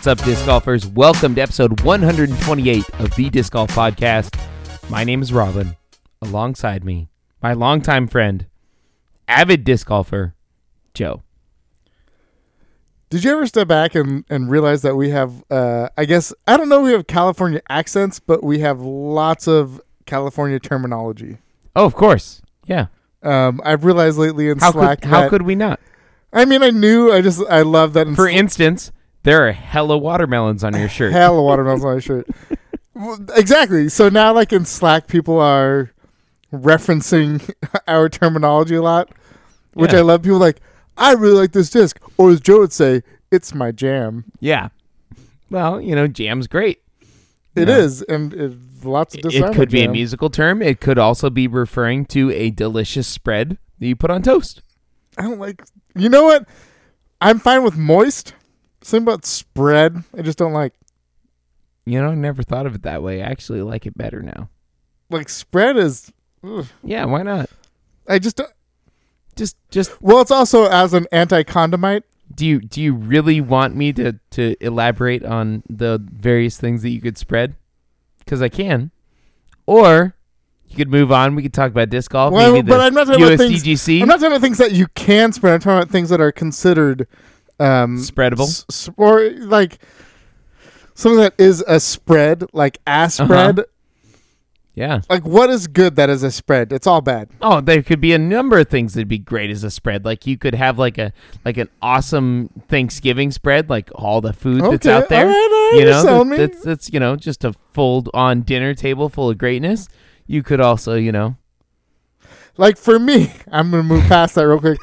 What's up, disc golfers? Welcome to episode 128 of the Disc Golf Podcast. My name is Robin. Alongside me, my longtime friend, avid disc golfer, Joe. Did you ever step back and, and realize that we have, uh, I guess, I don't know, we have California accents, but we have lots of California terminology. Oh, of course. Yeah. Um, I've realized lately in How Slack could how that- could we not? I mean, I knew, I just, I love that. In For Sl- instance, there are hella watermelons on your shirt. hella watermelons on my shirt. Well, exactly. So now, like in Slack, people are referencing our terminology a lot, which Yeah. I love. People are like, I really like this disc, or as Joe would say, it's my jam. Yeah. Well, you know, jam's great. It Yeah. is, and it, lots of It could be a musical term. It could also be referring to a delicious spread that you put on toast. I don't like. You know what? I'm fine with moist. Something about spread. I just don't like. You know, I never thought of it that way. I actually like it better now. Like spread is. ugh. Yeah, why not? I just. don't- Just just Well, it's also as an anti-condomite. do you do you really want me to to elaborate on the various things that you could spread? Cuz I can. Or you could move on. We could talk about disc golf. Well, maybe the but I'm not talking about things- USDGC. I'm not talking about things that you can spread. I'm talking about things that are considered um, Spreadable? s- or like something that is a spread, like Uh-huh. a spread. yeah. Like what is good that is a spread? It's all bad. Oh, there could be a number of things that'd be great as a spread. Like you could have like a like an awesome Thanksgiving spread, like all the food that's out there. all right, all right, you know, that- that's that's you know just a fold on dinner table full of greatness. You could also, you know, Like for me, I'm gonna move past that real quick.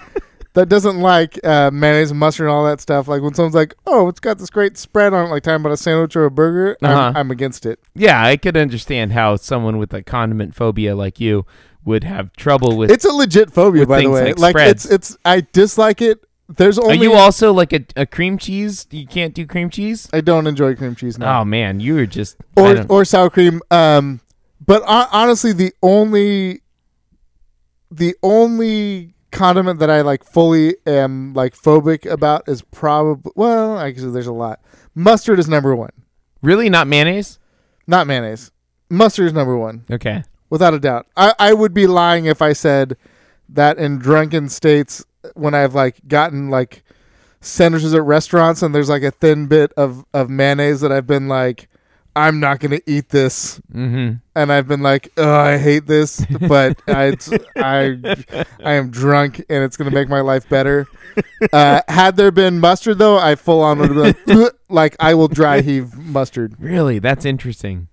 That doesn't like uh, mayonnaise, and mustard, and all that stuff. Like when someone's like, "Oh, it's got this great spread on it," like talking about a sandwich or a burger, Uh-huh. I'm, I'm against it. yeah, I could understand how someone with a condiment phobia like you would have trouble with. It's a legit phobia, by the way. like it's it's I dislike it. There's only. Are you also like a, a cream cheese? You can't do cream cheese? I don't enjoy cream cheese now. Oh man, you were just or or sour cream. Um, but hon- honestly, the only the only condiment that I like fully am like phobic about is probably well, actually, there's a lot. Mustard is number one, really not mayonnaise. not mayonnaise. Mustard is number one, Okay. without a doubt. I I would be lying if I said that in drunken states when I've like gotten like sandwiches at restaurants and there's like a thin bit of of mayonnaise that I've been like. I'm not gonna eat this Mm-hmm. and I've been like, oh, I hate this, but I, I, I am drunk, and it's gonna make my life better. Uh, had there been mustard, though, I full on would be like, like I will dry heave mustard. Really, that's interesting.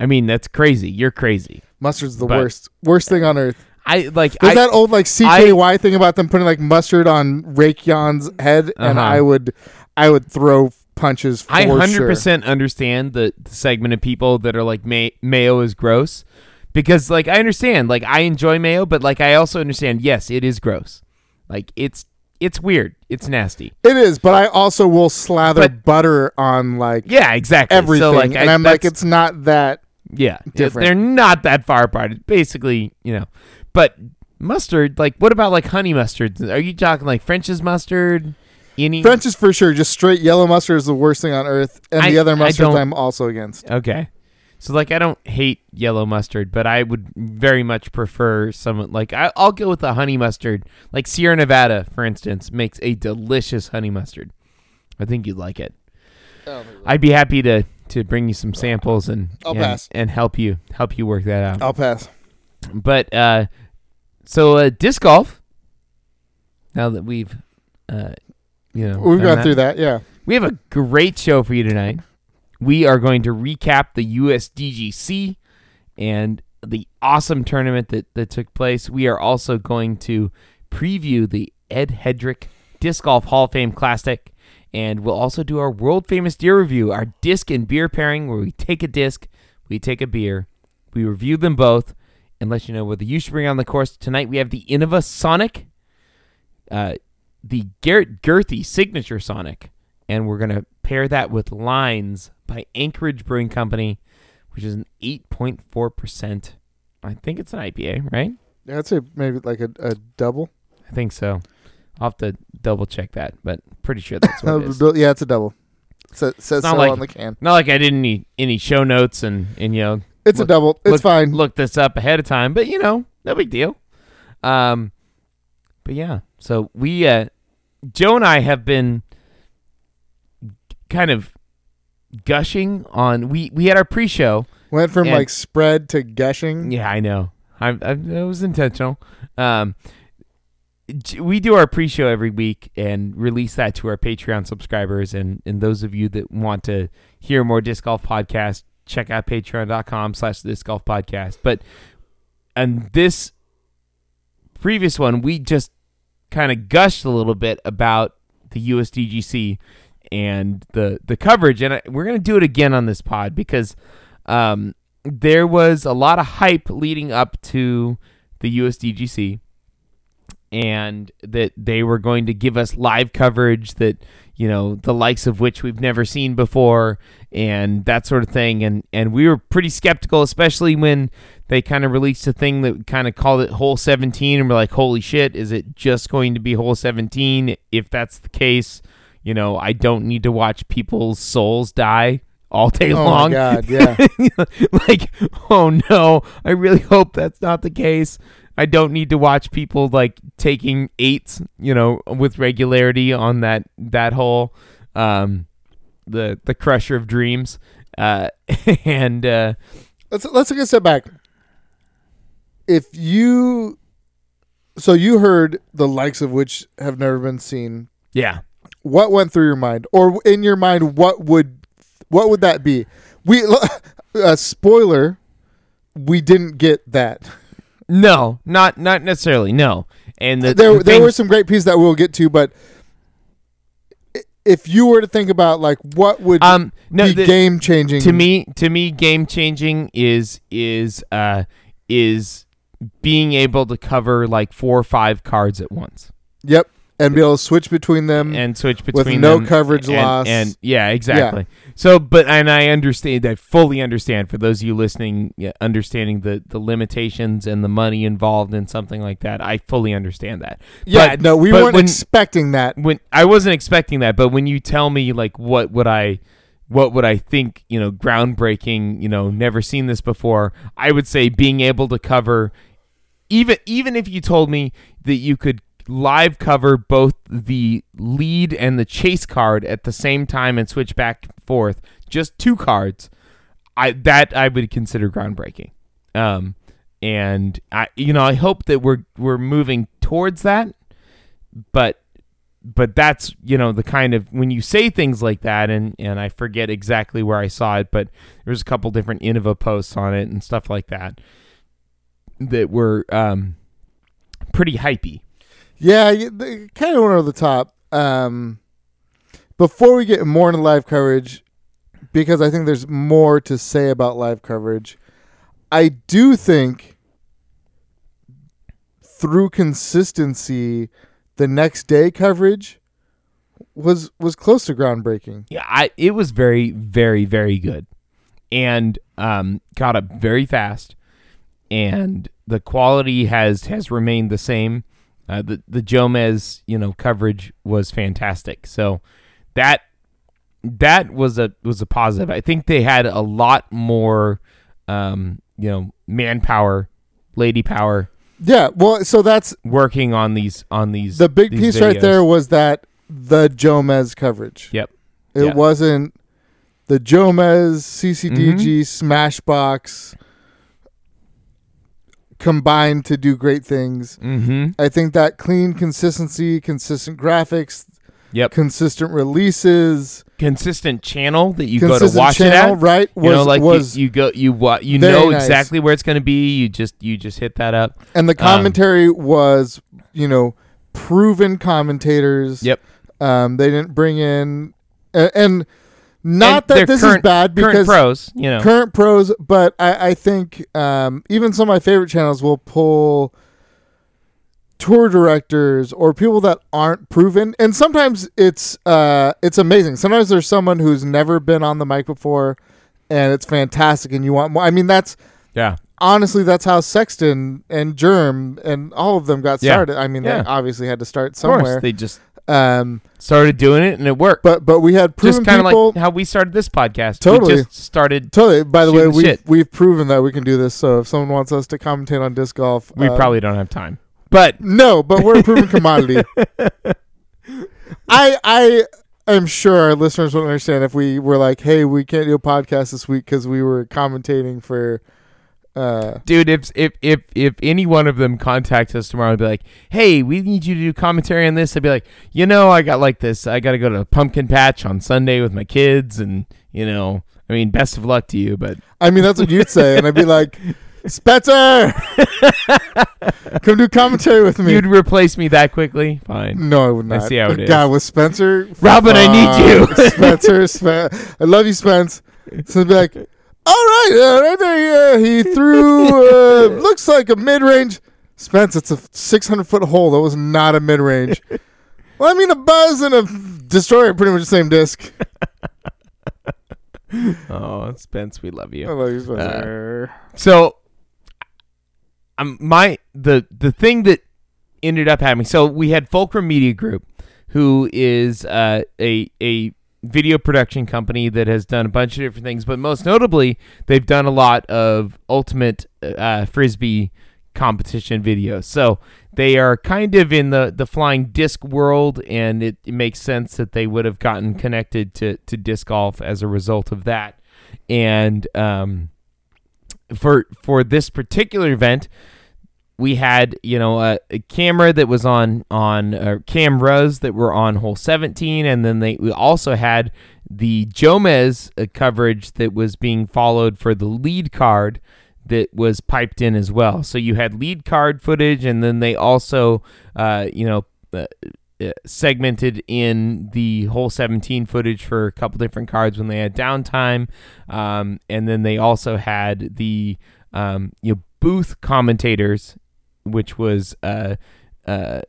I mean, that's crazy. You're crazy. Mustard's the But- worst, worst thing on earth. I like. There's I, that old like CKY thing about them putting like mustard on Raytheon's head, and Uh-huh. I would, I would throw punches. For I hundred sure. percent understand the, the segment of people that are like may, mayo is gross because like I understand like I enjoy mayo, but like I also understand yes, it is gross. Like it's it's weird. It's nasty. It is, but I also will slather But- butter on like Yeah, exactly. everything, So like and I, I'm like, it's not that. yeah, different. They're not that far apart. It's basically you know, but mustard. Like what about like honey mustard? Are you talking like French's mustard? Any French is for sure. Just straight yellow mustard is the worst thing on earth, and I- the other mustards don't- I'm also against. Okay. So like I don't hate yellow mustard, but I would very much prefer some like I, I'll go with the honey mustard. Like Sierra Nevada, for instance, makes a delicious honey mustard. I think you'd like it. I'd be happy to to bring you some samples and I'll and, pass. and help you help you work that out. I'll pass. But uh, so uh, disc golf. Now that we've uh, you know We've gone through that. Yeah. we have a great show for you tonight. We are going to recap the USDGC and the awesome tournament that, that took place. We are also going to preview the Ed Headrick Disc Golf Hall of Fame Classic. And we'll also do our world famous deer review, our disc and beer pairing, where we take a disc, we take a beer, we review them both, and let you know whether you should bring on the course. Tonight we have the Innova Sonic, uh, the Garrett Gurthie Signature Sonic, and we're going to pair that with Lines by Anchorage Brewing Company, which is an 8.4%. I think it's an IPA, right? Yeah, I'd say maybe like a, a double. I think so. I'll have to double check that, but pretty sure that's what it is. yeah, it's a double. Sa- says so like- on the can. Not like I didn't need any show notes and and you know It's look- a double. It's look, fine. Look this up ahead of time, but you know, no big deal. Um, but yeah, so we, uh, Joe and I have been kind of gushing on. We we had our pre-show. Went from and- like spread to gushing. Yeah, I know. I, I it was intentional. Um, we do our pre-show every week and release that to our Patreon subscribers and and those of you that want to hear more disc golf podcast, check out patreon.com slash disc golf podcast. But and this previous one, we just kind of gushed a little bit about the USDGC and the the coverage, and I, we're gonna do it again on this pod because um, there was a lot of hype leading up to the USDGC, and that they were going to give us live coverage that you know the likes of which we've never seen before, and that sort of thing. And and we were pretty skeptical, especially when they kind of released a thing that kind of called it Hole 17, and we're like, holy shit, is it just going to be Hole 17? If that's the case, you know, I don't need to watch people's souls die all day Oh long. my god, yeah. like, oh no, I really hope that's not the case. I don't need to watch people like taking eights, you know, with regularity on that that hole, um, the the crusher of dreams, uh, and uh, let's let's take a step back. If you, so you heard the likes of which have never been seen. yeah, What went through your mind, or in your mind, what would, what would that be? We, a spoiler, we didn't get that. no, not not necessarily, no. And the, there, the there were some great pieces that we'll get to, but if you were to think about like what would um no be game changing to me to me game changing is is uh is being able to cover like four or five cards at once Yep, and be able to switch between them. and switch between with no them coverage and, loss. and yeah exactly so but and i understand i fully understand for those of you listening yeah, understanding the the limitations and the money involved in something like that i fully understand that yeah, but- no, we weren't when- expecting that. when i wasn't expecting that but when you tell me like what would i what would i think you know groundbreaking you know never seen this before i would say being able to cover even even if you told me that you could live cover both the lead and the chase card at the same time and switch back and forth just two cards i that i would consider groundbreaking. Um and i you know i hope that we're we're moving towards that but but that's you know the kind of when you say things like that and and I forget exactly where I saw it but there's a couple different Innova posts on it and stuff like that that were um pretty hypey. Yeah, kind of went over the top. Um, before we get more into live coverage, because I think there's more to say about live coverage, I do think through consistency, the next day coverage was was close to groundbreaking. Yeah, I it was very very very good. And um got up very fast and the quality has has remained the same. Uh, the the Jomez, you know, coverage was fantastic. So that that was a was a positive. I think they had a lot more um, you know, manpower, lady power Yeah, well, so that's working on these on these the big these piece right there was that the Jomez coverage. Yep. It Yeah. wasn't the Jomez CCDG Mm-hmm. Smashbox combined to do great things. Mhm. I think that clean consistency, consistent graphics, Yep. consistent releases, Consistent channel that you go to watch channel, it at. right? Was you know, like you- was you, go, you wa- you know nice. exactly where it's going to be. You just you just hit that up. and the commentary was, you know, proven commentators. Yep. Um, they didn't bring in and, and not And that this current- is bad because Current pros, you know, current pros, but I, I think um, even some of my favorite channels will pull tour directors or people that aren't proven. And sometimes it's uh, it's amazing. Sometimes there's someone who's never been on the mic before, and it's fantastic, and you want more. I mean, that's yeah, honestly that's how Sexton and Jerm and all of them got Yeah. started. I mean, Yeah. they obviously had to start of course somewhere. they just Um, Started doing it and it worked. but but we had proven Just kind of like how we started this podcast. Totally. We just started. totally. By the way, shooting we've we've proven that we can do this. So if someone wants us to commentate on disc golf, We uh, probably don't have time. But no, but we're a proven commodity. I I am sure our listeners would understand if we were like, hey, we can't do a podcast this week because we were commentating for. Uh, dude, if if if if any one of them contacts us tomorrow and be like, "Hey, we need you to do commentary on this," I'd be like, "You know, I got like this. I got to go to Pumpkin Patch on Sunday with my kids, and you know, I mean, best of luck to you." But I mean, that's what you'd say, and I'd be like, Spencer, come do commentary with me. you'd replace me that quickly? Fine. no, I would not. I see how it is. God, with Spencer, Robin, I need you. Spencer, Spen- I love you, Spence. So be like, all right, uh, right there, uh, he threw. Uh, looks like a mid range. Spence, it's a 600 foot hole. That was not a mid range. well, I mean, a buzz and a destroyer, are pretty much the same disc. Oh, Spence, we love I you. love you, Spencer. So, um, my the the thing that ended up happening. So we had Fulcrum Media Group, who is uh, a a video production company that has done a bunch of different things, but most notably, they've done a lot of ultimate uh, frisbee competition videos. So they are kind of in the the flying disc world, and it, it makes sense that they would have gotten connected to to disc golf as a result of that. And um, for for this particular event, we had you know a, a camera that was on on uh, cameras that were on hole 17 and then they we also had the Jomez uh, coverage that was being followed for the lead card that was piped in as well. So you had lead card footage and then they also uh, you know uh, uh, segmented in the hole 17 footage for a couple different cards when they had downtime. Um, and then they also had the um, you know booth commentators which was uh, uh,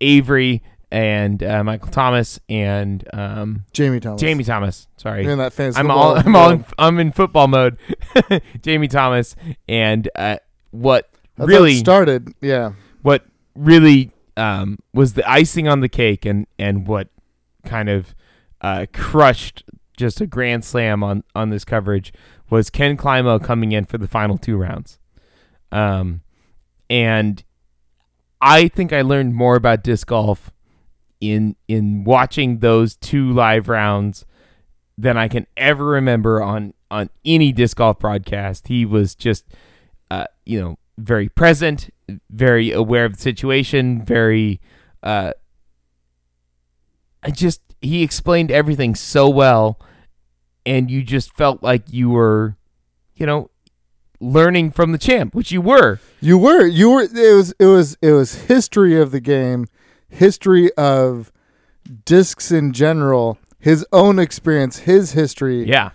Avery and uh, Michael Thomas and um, Jamie Thomas. Jamie Thomas. Sorry, In that fantasy I'm all I'm all in. I'm in football mode. Jamie Thomas and uh, what That's really started. Yeah. what really um, was the icing on the cake and and what kind of uh, crushed just a grand slam on on this coverage was Ken Climo coming in for the final two rounds. Um, and I think I learned more about disc golf in in watching those two live rounds than I can ever remember on on any disc golf broadcast. He was just uh, you know very present, very aware of the situation, very uh, I just he explained everything so well and you just felt like you were you know learning from the champ, which you were. You were you were it was it was it was history of the game, history of discs in general, his own experience, his history. Yeah.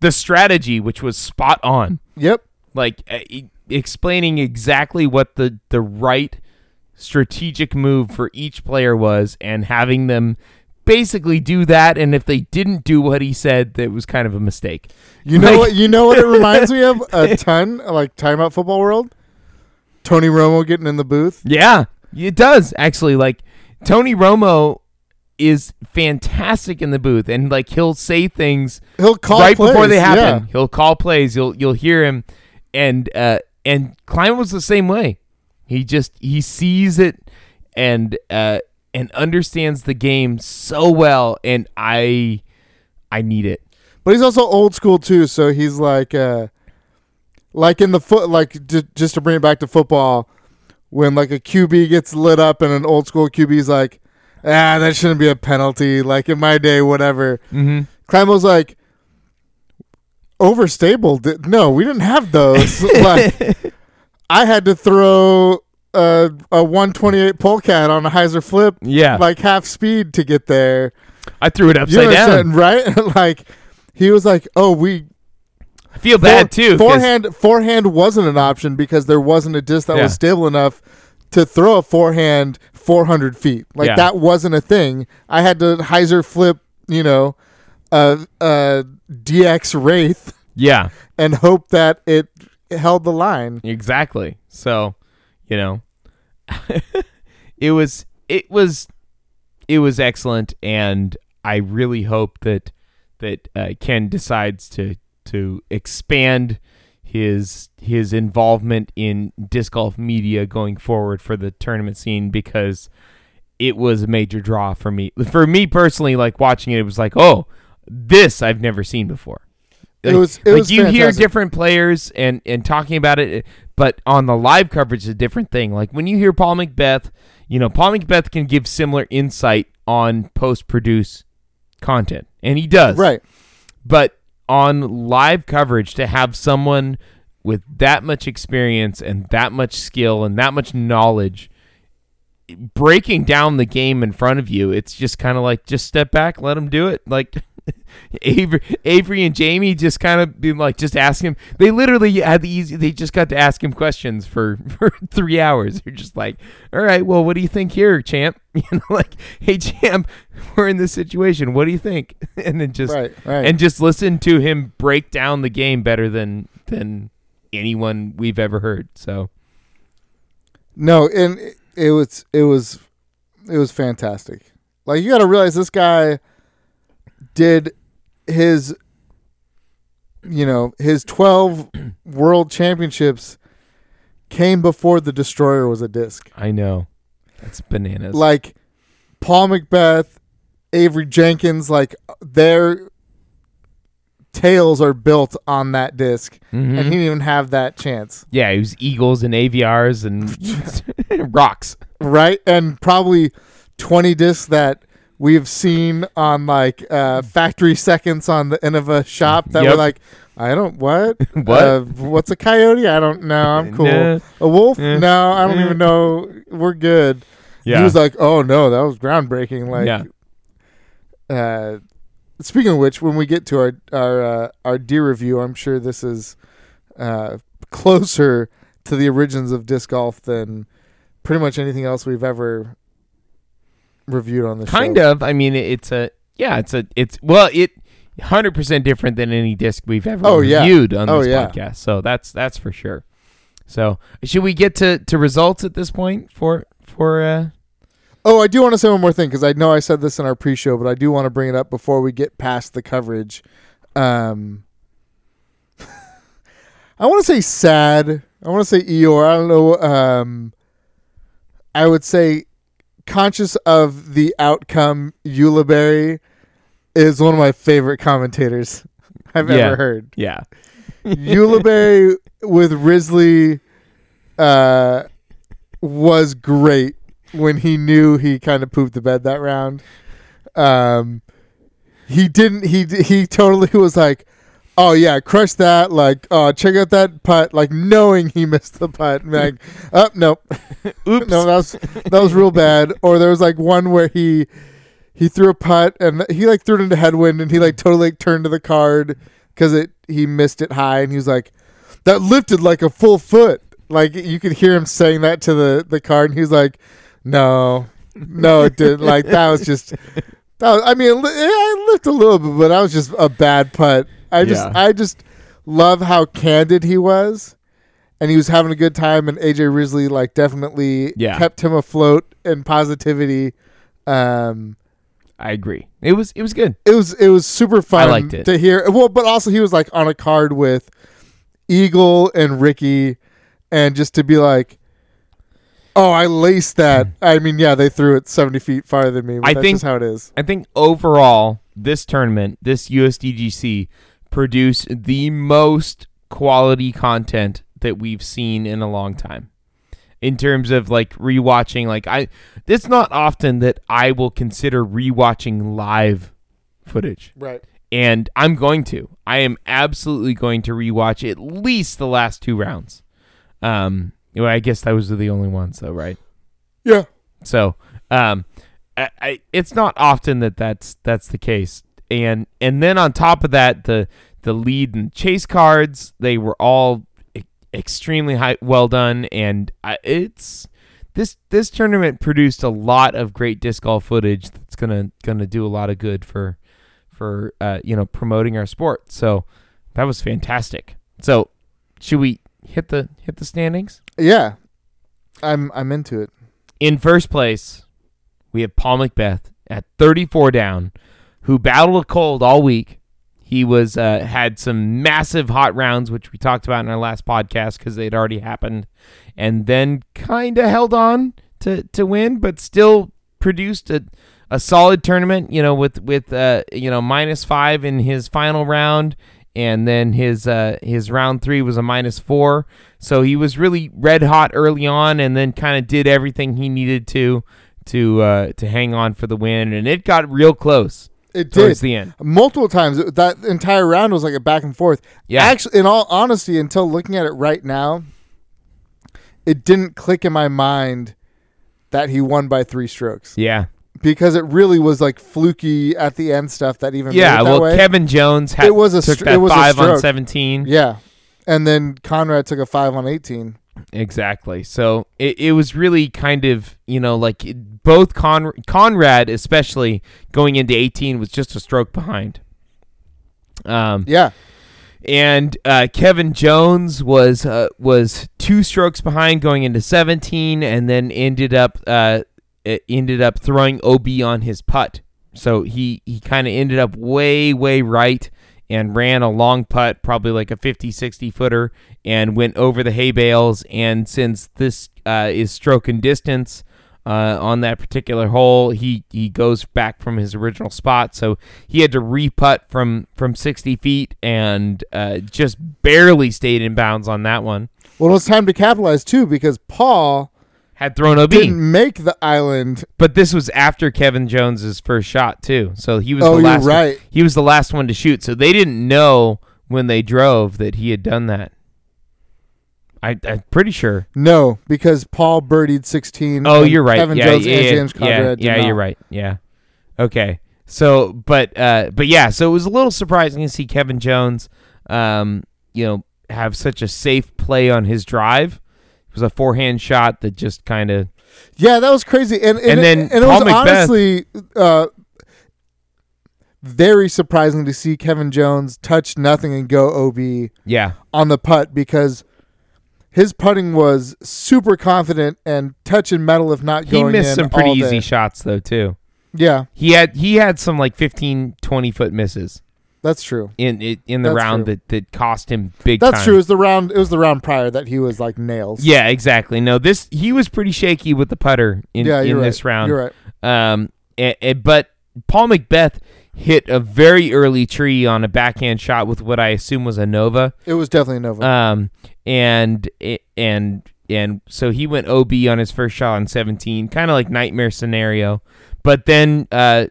The strategy which was spot on. Yep. like uh, e- explaining exactly what the the right strategic move for each player was and having them basically do that and if they didn't do what he said that was kind of a mistake. You know Like- what you know what it reminds me of? A ton like timeout football world. Tony Romo getting in the booth. yeah it does actually. Like tony romo is fantastic in the booth and like he'll say things He'll call right plays, before they yeah. happen. he'll call plays. You'll you'll hear him. And uh and Climo was the same way. He just he sees it and uh and understands the game so well and i i need it But he's also old school too, so he's like uh like in the foot like j- just to bring it back to football when like a QB gets lit up and an old school QB's like ah that shouldn't be a penalty like in my day whatever. mm-hmm. Climo's like overstable. No, we didn't have those. like I had to throw a, a 128 polecat on a hyzer flip yeah like half speed to get there. i threw it You upside down understand, right? like he was like, "Oh, we i feel bad too. Forehand, forehand wasn't an option because there wasn't a disc that Yeah. was stable enough to throw a forehand 400 feet. Like Yeah. that wasn't a thing. I had to hyzer flip, you know, a, a DX Wraith yeah and hope that it held the line. exactly so you know it was it was it was excellent, and I really hope that that uh, Ken decides to to expand his his involvement in disc golf media going forward for the tournament scene because it was a major draw for me. For me personally, like watching it, it was like, oh, this I've never seen before. It was- it like was you hear different players and and talking about it, but on the live coverage is a different thing. Like when you hear Paul McBeth, you know Paul McBeth can give similar insight on post produce content, and he does. Right. But on live coverage, to have someone with that much experience and that much skill and that much knowledge breaking down the game in front of you, it's just kind of like just step back, let them do it. Like Avery, Avery and Jamie just kind of being like, just ask him. They literally had the easy. They just got to ask him questions for for three hours. They're just like, all right, well, what do you think here, champ? You know, like, hey, champ, we're in this situation. What do you think? And then just Right. Right. and just listen to him break down the game better than than anyone we've ever heard. So No, and it, it was it was it was fantastic. Like you got to realize this guy did his you know, his 12 world championships came before the destroyer was a disc. I know that's bananas. Like Paul McBeth, Avery Jenkins, like their tails are built on that disk Mhm. and he didn't even have that chance. yeah, he was Eagles and AVRs and rocks. right? And probably 20 discs that we've seen on like uh, factory seconds on the end of a shop that Yep. were like, I don't what What? Uh, what's a coyote? I don't know. I'm cool. Nah. A wolf? Eh. No, I don't even know. We're good. Yeah. He was like, oh no, that was groundbreaking. Like, Yeah. uh, speaking of which, when we get to our our uh, our deer review, I'm sure this is uh, closer to the origins of disc golf than pretty much anything else we've ever reviewed on the show. kind of. I mean, it's a yeah, it's a it's well, it hundred percent different than any disc we've ever Oh, yeah. reviewed on Oh, this yeah. podcast. So that's that's for sure. So should we get to to results at this point for for uh Oh, I do want to say one more thing because I know I said this in our pre-show, but I do want to bring it up before we get past the coverage. Um, I want to say sad. I want to say Eeyore. I don't know. Um, I would say conscious of the outcome. Ulibarri is one of my favorite commentators I've Yeah. ever heard. yeah. Ulibarri with Risley uh, was great when he knew he kind of pooped the bed that round. Um, he didn't. He he totally was like, "Oh yeah, crush that!" Like, "Oh, check out that putt!" Like knowing he missed the putt. Like, oh nope, Oops. no, that was that was real bad. Or there was like one where he he threw a putt and he like threw it into headwind and he like totally like, turned to the card because it he missed it high and he was like that lifted like a full foot. Like you could hear him saying that to the the card and he was like, no, no, it didn't. Like that was just. That was, I mean, it li- I lifted a little bit, but that was just a bad putt. I just, Yeah. I just love how candid he was, and he was having a good time. And AJ Risley, like, definitely Yeah. kept him afloat in positivity. Um, I agree. It was it was good. it was it was super fun I liked it. to hear. Well, but also he was like on a card with Eagle and Ricky, and just to be like, "Oh, I laced that." I mean, yeah, they threw it seventy feet farther than me. I that's think- just how it is. I think overall, this tournament, this USDGC, produced the most quality content that we've seen in a long time. In terms of like rewatching, like I, it's not often that I will consider rewatching live footage, Right. and I'm going to. I am absolutely going to rewatch at least the last two rounds. Um, well, I guess those are the only ones, though, right? Yeah. So, um, I, I, it's not often that that's that's the case. And and then on top of that, the the lead and chase cards they were all e- extremely high, well done, and I, it's this this tournament produced a lot of great disc golf footage that's gonna gonna do a lot of good for for uh, you know promoting our sport. So that was fantastic. So should we hit the hit the standings? Yeah. I'm I'm into it. In first place, we have Paul McBeth at 34 down, who battled a cold all week. He was uh, had some massive hot rounds, which we talked about in our last podcast because they'd already happened, and then kind of held on to to win, but still produced a a solid tournament. You know, with with uh, you know minus five in his final round, and then his uh, his round three was a minus four. So he was really red hot early on, and then kind of did everything he needed to to uh, to hang on for the win, and it got real close It towards did the end. multiple times. That entire round was like a back and forth. Yeah. Actually, in all honesty, until looking at it right now, it didn't click in my mind that he won by three strokes Yeah, because it really was like fluky at the end stuff that even yeah. that Well, way. Kevin Jones had It was a took str- it was a five on seventeen. yeah, and then Conrad took a five on eighteen. Exactly. So it, it was really kind of, you know, like it- both Con- Conrad, especially going into 18, was just a stroke behind. Um, Yeah, and uh, Kevin Jones was uh, was two strokes behind going into 17, and then ended up uh, ended up throwing OB on his putt. So he he kind of ended up way way right and ran a long putt, probably like a 50 60 footer, and went over the hay bales. And since this uh, is stroke and distance. Uh, on that particular hole, he, he goes back from his original spot, so he had to re-putt from from 60 feet and uh, just barely stayed in bounds on that one. well, it was time to capitalize too because Paul Had thrown OB, didn't make the island. but this was after Kevin Jones's first shot too. So he was Oh, the you're last. right. He was the last one to shoot, so they didn't know when they drove that he had done that. I, I'm pretty sure. No, because Paul birdied sixteen. Oh, you're right. Kevin yeah, Jones yeah, and yeah, James yeah, Conrad. yeah, you're right. Yeah. Okay. So, but uh, but yeah, so it was a little surprising to see Kevin Jones, um, you know, have such a safe play on his drive. It was a forehand shot that just kind of Yeah, that was crazy. And and, And it- then and it was honestly uh, very surprising to see Kevin Jones touch nothing and go OB yeah, on the putt because his putting was super confident and touching metal if not going. he missed some pretty easy shots though too. Yeah, He had he had some like 15, 20 foot misses that's true. in in, in the That's round true. that, that cost him big That's time. true. It was the round. It was the round prior that he was like nails. Yeah, exactly. No, this he was pretty shaky with the putter in, yeah, in you're this right. round. You're right. Um, a- a- but Paul McBeth hit a very early tree on a backhand shot with what I assume was a Nova. It was definitely a Nova. Um, and and and so he went OB on his first shot on 17, kind of like nightmare scenario, but then uh,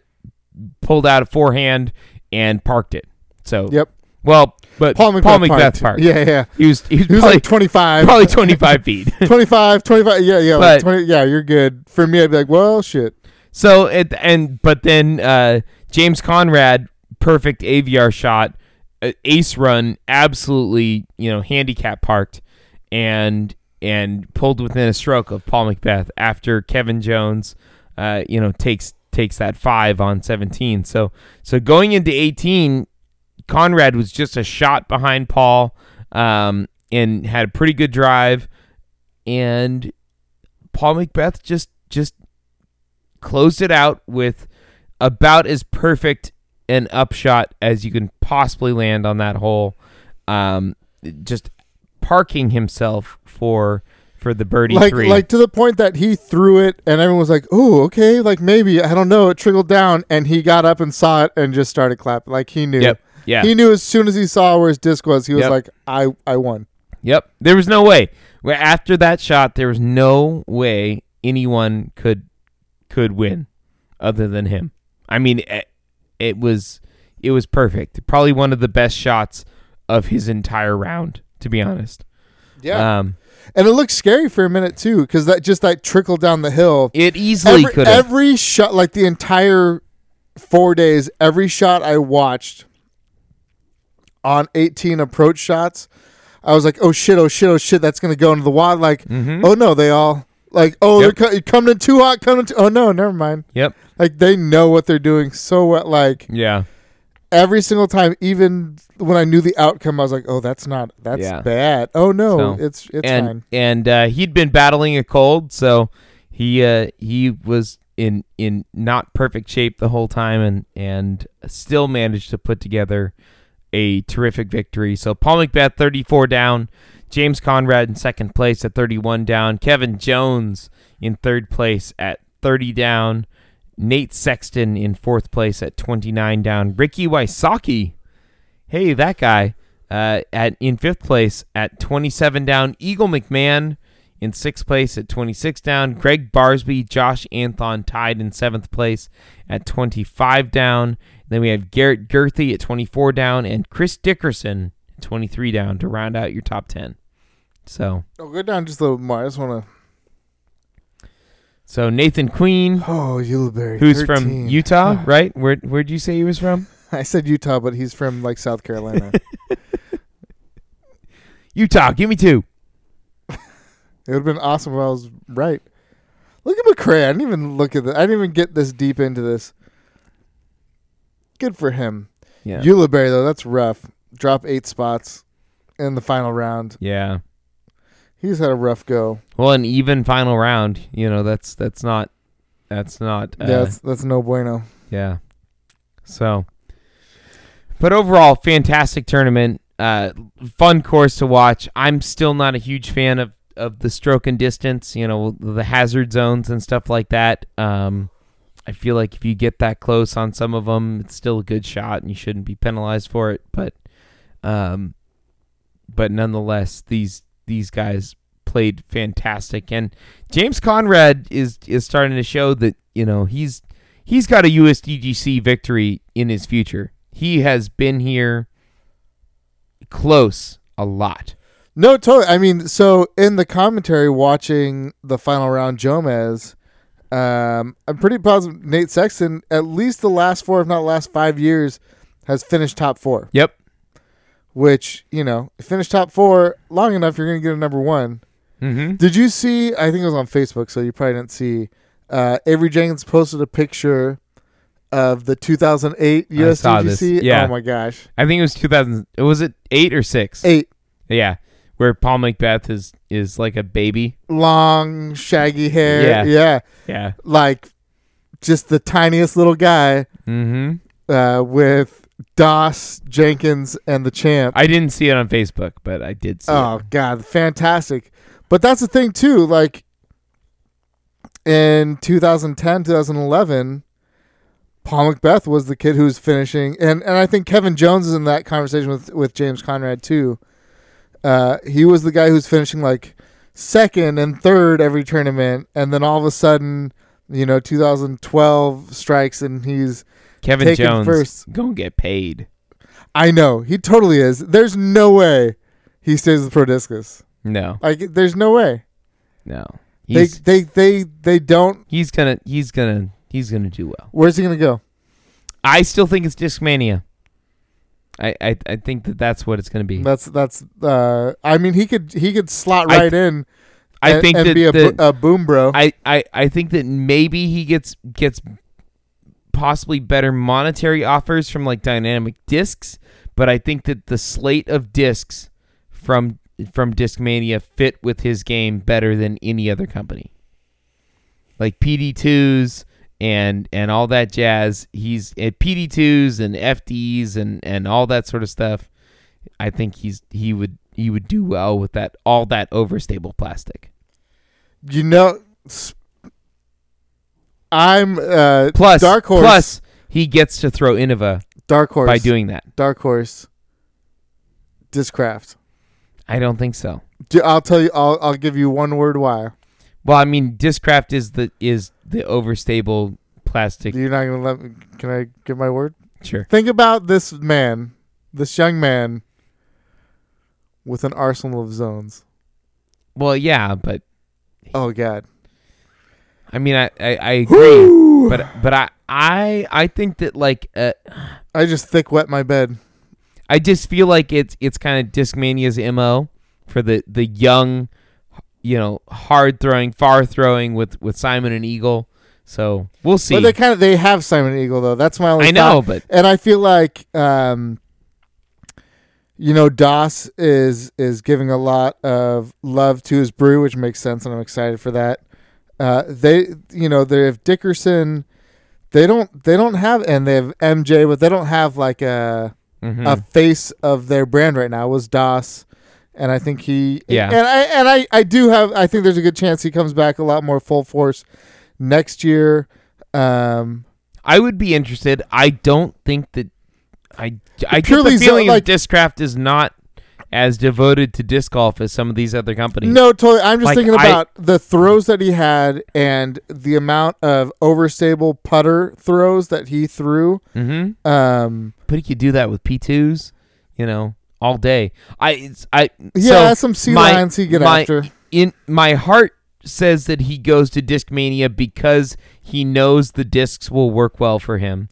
pulled out a forehand and parked it. So yep. well, but Paul McBeth, parked. parked. Yeah, yeah. He was he was, He was probably, like 25. probably 25 feet. 25, 25. Yeah, yeah. like 20, yeah, you're good. For me, I'd be like, well, shit. So it and but then uh, James Conrad, perfect AVR shot, uh, ace run, absolutely you know handicap parked, and and pulled within a stroke of Paul McBeth after Kevin Jones, uh, you know takes takes that five on seventeen. So so going into eighteen, Conrad was just a shot behind Paul, um, and had a pretty good drive, and Paul McBeth just just closed it out with about as perfect an upshot as you can possibly land on that hole. Um, just parking himself for for the birdie Like, three. like to the point that he threw it, and everyone was like, "Oh, okay, like maybe I don't know." It trickled down, and he got up and saw it and just started clapping. Like he knew. yep, yeah, He knew as soon as he saw where his disc was, he was Yep. like, "I, I won." yep. There was no way. After that shot, there was no way anyone could could win other than him. I mean, it, it was it was perfect. Probably one of the best shots of his entire round, to be honest. Um, and it looked scary for a minute too, because that just that trickled down the hill. it easily could every shot, like the entire four days, every shot I watched on 18 approach shots, I was like, "Oh shit! Oh shit! Oh shit! That's gonna go into the water." Like, Mhm. oh no, they all like, "Oh, Yep. they're co- coming in too hot, coming. Too, oh no, never mind." Yep. Like they know what they're doing so well. Like Yeah. Every single time, even when I knew the outcome, I was like, "Oh, that's not that's Yeah. bad." Oh no, So, it's it's and fine. and uh, he'd been battling a cold, so he uh, he was in in not perfect shape the whole time and and still managed to put together a terrific victory. So Paul McBeth 34 down, James Conrad in second place at 31 down, Kevin Jones in third place at 30 down, Nate Sexton in fourth place at 29 down, Ricky Wysocki, hey that guy, uh, at in fifth place at 27 down, Eagle McMahon in sixth place at 26 down. Gregg Barsby, Josh Anthon tied in seventh place at 25 down. Then we have Garrett Gurthie at 24 down and Chris Dickerson 23 down to round out your top 10. So, Oh, go down just a little more. I just want so Nathan Queen. Oh, Ulibarri. who's from 13. Utah, right? Where where'd you say he was from? I said Utah, but he's from like South Carolina. Utah. Give me two. it would have been awesome if I was right. Look at McCray. I didn't even look at this. I didn't even get this deep into this. Good for him. Yeah. Ulibarri though, that's rough. Drop eight spots in the final round. yeah. He's had a rough go. Well, an even final round. You know, that's that's not that's not. Uh, yeah, that's, that's no bueno. Yeah. So, but overall, fantastic tournament. Uh, fun course to watch. I'm still not a huge fan of of the stroke and distance. You know, the hazard zones and stuff like that. Um, I feel like if you get that close on some of them, it's still a good shot, and you shouldn't be penalized for it. But, um, but nonetheless, these these guys played fantastic, and James Conrad is is starting to show that you know he's he's got a USDGC victory in his future. He has been here close a lot. No, totally. I mean, so in the commentary watching the final round, Jomez, um, I'm pretty positive Nate Sexton, at least the last four, if not last five years, has finished top four. Yep. Which you know, finish top four long enough, you're gonna get a number one. Mm-hmm. Did you see? I think it was on Facebook, so you probably didn't see. Uh, Avery Jenkins posted a picture of the 2008 I saw this. USDGC. Yeah. Oh my gosh, I think it was 2000. Was it eight or six? eight Yeah, where Paul McBeth is is like a baby. long shaggy hair. Yeah. yeah, Yeah. like just the tiniest little guy Mm-hmm. uh, with Doss Jenkins and the champ. I didn't see it on Facebook, but I did see Oh it. god, fantastic. But that's the thing too, like in 2010, 2011, Paul McBeth was the kid who's finishing and and I think Kevin Jones is in that conversation with with James Conrad too. Uh, he was the guy who's finishing like second and third every tournament and then all of a sudden, you know, 2012 strikes and he's Kevin taken Jones first. gonna get paid. I know, he totally is. There's no way he stays with Prodiscus. No, Like there's no way. no. They He's they they they don't. he's gonna he's gonna he's gonna do well. Where's he gonna go? I still think it's Discmania. I, I I think that that's what it's gonna be. That's that's. Uh, I mean, he could he could slot I right in. I and, think and that be a, the- bo- a boom bro. I, I, I think that maybe he gets gets possibly better monetary offers from like dynamic discs, but I think that the slate of discs from from Discmania fit with his game better than any other company. Like PD2s and and all that jazz. He's at PD2s and FDs and and all that sort of stuff. I think he's he would he would do well with that all that overstable plastic. you know, s- I'm uh, Plus, dark horse. plus he gets to throw Innova dark horse by doing that. dark horse. Discraft. I don't think so. Do- I'll tell you. I'll I'll give you one word why. Well, I mean, Discraft is the is the overstable plastic. You're not gonna let me. Can I give my word? Sure. Think about this man, this young man, with an arsenal of zones. Well, yeah, but Oh God. I mean, I I, I agree, but but I I I think that like uh, I just thick wet my bed. I just feel like it's it's kind of Discmania's mo for the the young, you know, hard throwing, far throwing with with Simon and Eagle. So we'll see. But they kind of they have Simon Eagle though. That's my only. I know, thought. but and I feel like um, you know, Doss is is giving a lot of love to his brew, which makes sense, and I'm excited for that. Uh, they, you know, they have Dickerson. They don't. They don't have, and they have MJ, but they don't have like a Mhm. a face of their brand right now. It was Das, and I think he. Yeah. And I and I I do have. I think there's a good chance he comes back a lot more full force next year. Um, I would be interested. I don't think that I I get the feeling like- that Discraft is not as devoted to disc golf as some of these other companies. No, totally. I'm just Like, thinking I- about the throws that he had and the amount of overstable putter throws that he threw. Mm-hmm. Um, But he could do that with P twos, you know, all day. I I yeah, so some sea my- lines he get my- after. in my heart says that he goes to Discmania because he knows the discs will work well for him.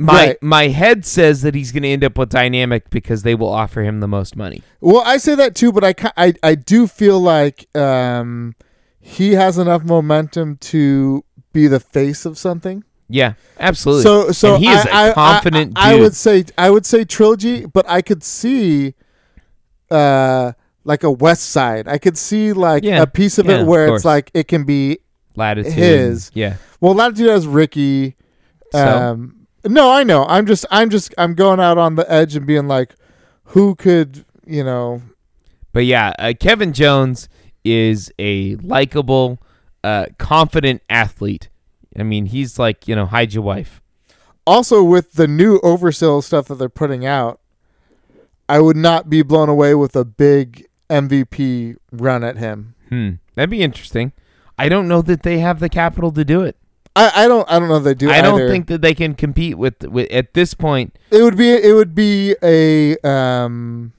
My Right. my head says that he's going to end up with Dynamic because they will offer him the most money. Well, I say that too, but I, I, I do feel like um, he has enough momentum to be the face of something. Yeah, absolutely. So, so And he is I- a I- confident I, I, dude. would say, I would say trilogy, but I could see, uh, like a Westside. I could see like Yeah. a piece of Yeah, it where course. it's like it can be Latitude. his. Yeah. Well, Latitude has Ricky. So? Um, no, I know. I'm just, I'm just, I'm going out on the edge and being like, who could, you know, But yeah, uh, Kevin Jones is a likable, uh, confident athlete. I mean, he's like, you know, hide your wife. also with the new oversell stuff that they're putting out, I would not be blown away with a big MVP run at him. Hmm. That'd be interesting. I don't know that they have the capital to do it. I, I don't I don't know if they do. I don't think that they can compete with, with at this point. it would be it would be a um,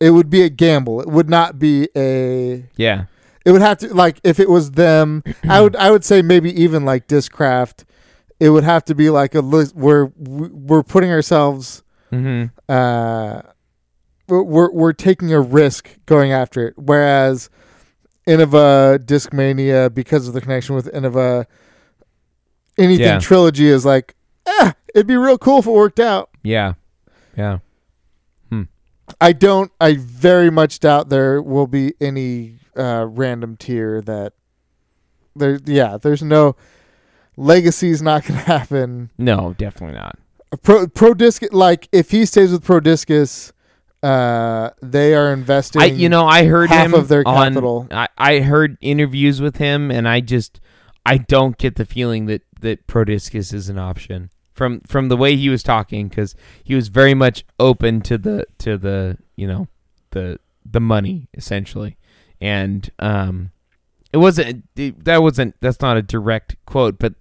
it would be a gamble. It would not be a. Yeah. It would have to like if it was them. I would I would say maybe even like Discraft. It would have to be like a list where we- we're putting ourselves. Mm-hmm. uh, we're- we're we're taking a risk going after it. Whereas Innova Discmania, because of the connection with Innova, anything Yeah. trilogy is like, eh, it'd be real cool if it worked out. Yeah. Yeah. I don't. I very much doubt there will be any uh, random tier that there. Yeah, there's no legacy's not gonna happen. No, definitely not. Pro Pro Disc like if he stays with Prodiscus, uh, they are investing. I you know I heard half him of their on- capital. I, I heard interviews with him, and I just I don't get the feeling that that Prodiscus is an option from from the way he was talking because he was very much open to the to the you know the the money essentially, and um it wasn't it, that wasn't that's not a direct quote, but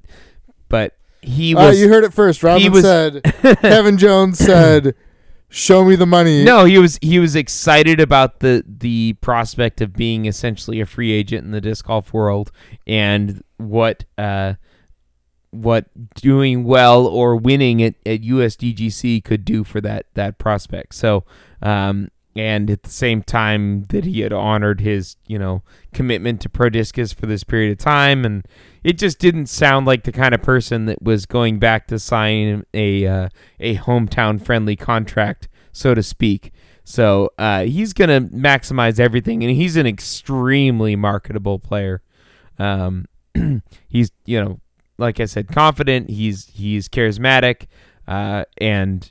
but he Uh, you heard it first. Robin was- said, Kevin Jones said, "Show me the money." No, he was he was excited about the the prospect of being essentially a free agent in the disc golf world and what uh what doing well or winning at, at USDGC could do for that that prospect. So um and at the same time that he had honored his, you know, commitment to Prodiscus for this period of time and it just didn't sound like the kind of person that was going back to sign a uh, a hometown friendly contract, so to speak. So uh, he's gonna maximize everything, and he's an extremely marketable player. Um, he's you know, like I said, confident. He's he's charismatic, uh, and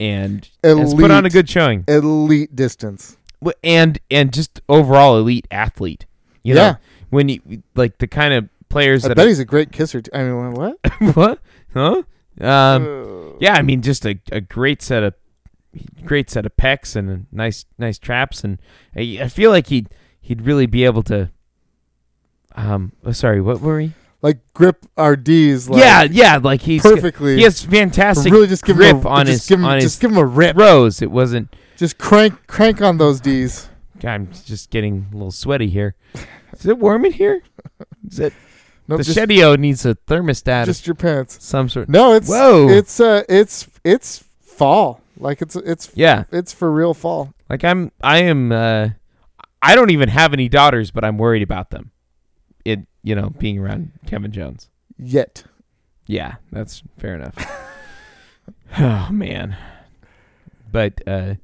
and has put on a good showing, elite distance. And and just overall elite athlete. You Yeah. know, when you like the kind of players I that bet are- he's a great kisser. T- I mean, what? what? Huh? Um, Uh, yeah, I mean, just a, a great set of great set of pecs and a nice nice traps, and I, I feel like he'd he'd really be able to. Um, oh, sorry, what were we? Like grip our D's. Like, yeah, yeah, like he's perfectly. He has fantastic really just give grip him a, on just his give him, on his just give him a rip. Rose, It wasn't. Just crank crank on those D's. God, I'm just getting a little sweaty here. Is it warm in here? Is it Nope, the just, Shedio needs a thermostat just your pants. some sort? No, it's Whoa. it's uh it's it's fall. Like it's it's Yeah, it's for real fall. Like I'm I am uh I don't even have any daughters, but I'm worried about them. You know, being around Kevin Jones. Yet. Yeah, that's fair enough. oh man. But uh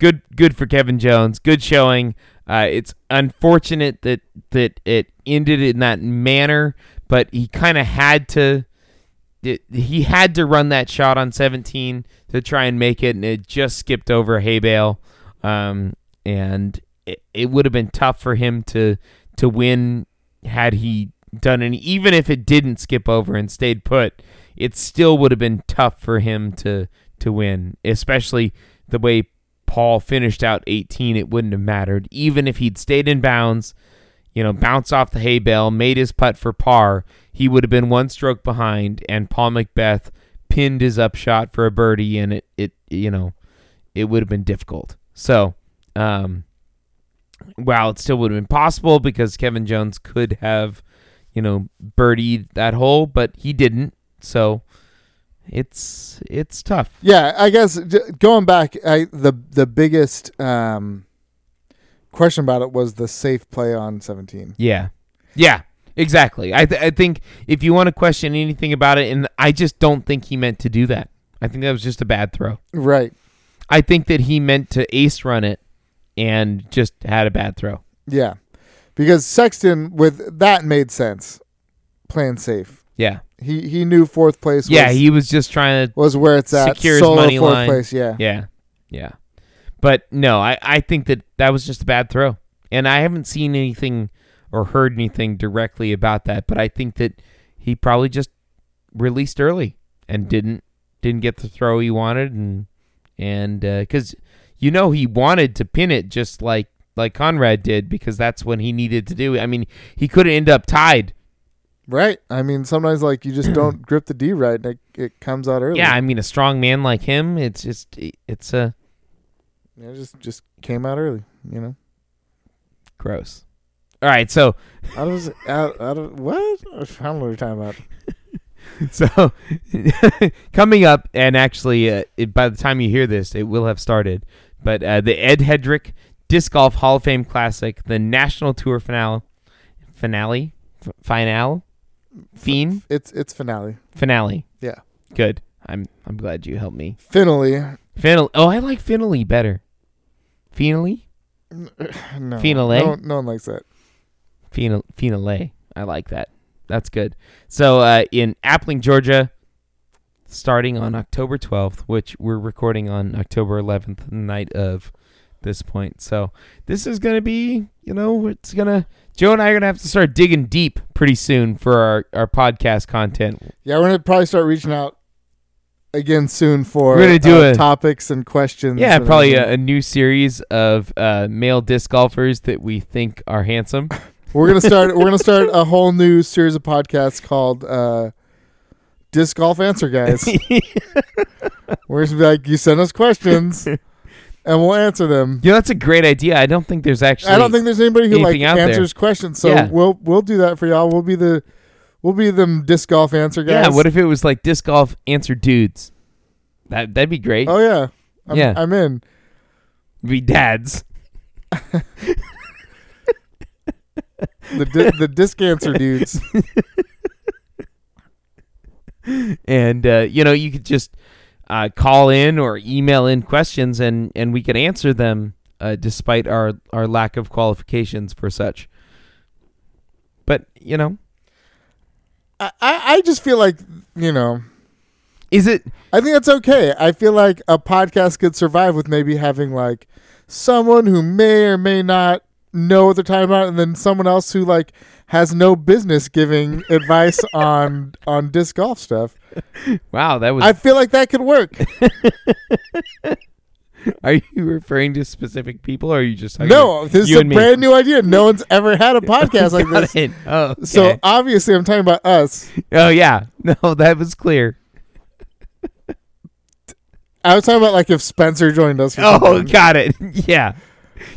good good for Kevin Jones. Good showing. Uh, it's unfortunate that that it ended in that manner, but he kind of had to. It, he had to run that shot on 17 to try and make it, and it just skipped over hay bale. Um, and it, it would have been tough for him to to win had he done any. Even if it didn't skip over and stayed put, it still would have been tough for him to to win, especially the way Paul finished out 18. It wouldn't have mattered, even if he'd stayed in bounds. You know, bounced off the hay bale, made his putt for par. He would have been one stroke behind, and Paul McBeth pinned his upshot for a birdie, and it, it you know, it would have been difficult. So, um, while it still would have been possible because Kevin Jones could have, you know, birdied that hole, but he didn't. So, it's it's tough. Yeah, I guess going back, I, the the biggest um, question about it was the safe play on 17. Yeah, yeah, exactly. I th- I think if you want to question anything about it, and I just don't think he meant to do that. I think that was just a bad throw. Right. I think that he meant to ace run it, and just had a bad throw. Yeah. Because Sexton with that made sense. Playing safe. Yeah, He he knew fourth place was, yeah. He was just trying to was where it's at. secure his Solo money fourth line. place, yeah. Yeah, yeah. But no, I, I think that that was just a bad throw. And I haven't seen anything or heard anything directly about that, but I think that he probably just released early and didn't didn't get the throw he wanted and and uh, cuz you know he wanted to pin it just like like Conrad did because that's what he needed to do. I mean, he could ended up tied. Right. I mean, sometimes like you just don't grip the D right and it, it comes out early. Yeah, I mean a strong man like him, it's just it's a Yeah, It just just came out early, you know. gross. All right, so Out of out, out of what? I don't know what you're talking about. So, coming up, and actually, uh, it, by the time you hear this, it will have started. But uh, the Ed Headrick Disc Golf Hall of Fame Classic, the National Tour finale, finale, F- finale, fiend It's it's finale. finale. Yeah. Good. I'm I'm glad you helped me. Finale. Finale. Oh, I like finale better. Finale, No. Finale? No, no one likes that. finale, finale. I like that. That's good. So, uh, in Appling, Georgia, starting on October 12th, which we're recording on October 11th, night of this point. So this is gonna be, you know, it's gonna. Joe and I are gonna have to start digging deep pretty soon for our our podcast content. Yeah, we're gonna probably start reaching out again soon for We're gonna do uh, a- topics and questions. Yeah, and probably a, a new series of uh, male disc golfers that we think are handsome. We're gonna start. we're gonna start a whole new series of podcasts called uh, Disc Golf Answer Guys. we're just like, you send us questions, and we'll answer them. Yeah, that's a great idea. I don't think there's actually. I don't think there's anybody who like anything out there. answers questions, so Yeah. we'll we'll do that for y'all. We'll be the we'll be them disc golf answer guys. Yeah, what if it was like disc golf answer dudes? That that'd be great. Oh yeah, I'm, Yeah. I'm in. Be dads. The di- the disc answer dudes. And uh, you know you could just uh, call in or email in questions and and we could answer them uh, despite our our lack of qualifications for such but you know I, I I just feel like you know. is it I think that's okay. I feel like a podcast could survive with maybe having like someone who may or may not know what they're talking about, and then someone else who like has no business giving advice on on disc golf stuff. wow that was I feel like that could work. are you referring to specific people or are you just talking No, this is You a me. brand new idea. No one's ever had a podcast like Got this. it. oh okay. So obviously, I'm talking about us. oh yeah no that was clear I was talking about like if Spencer joined us. Or oh something. got it yeah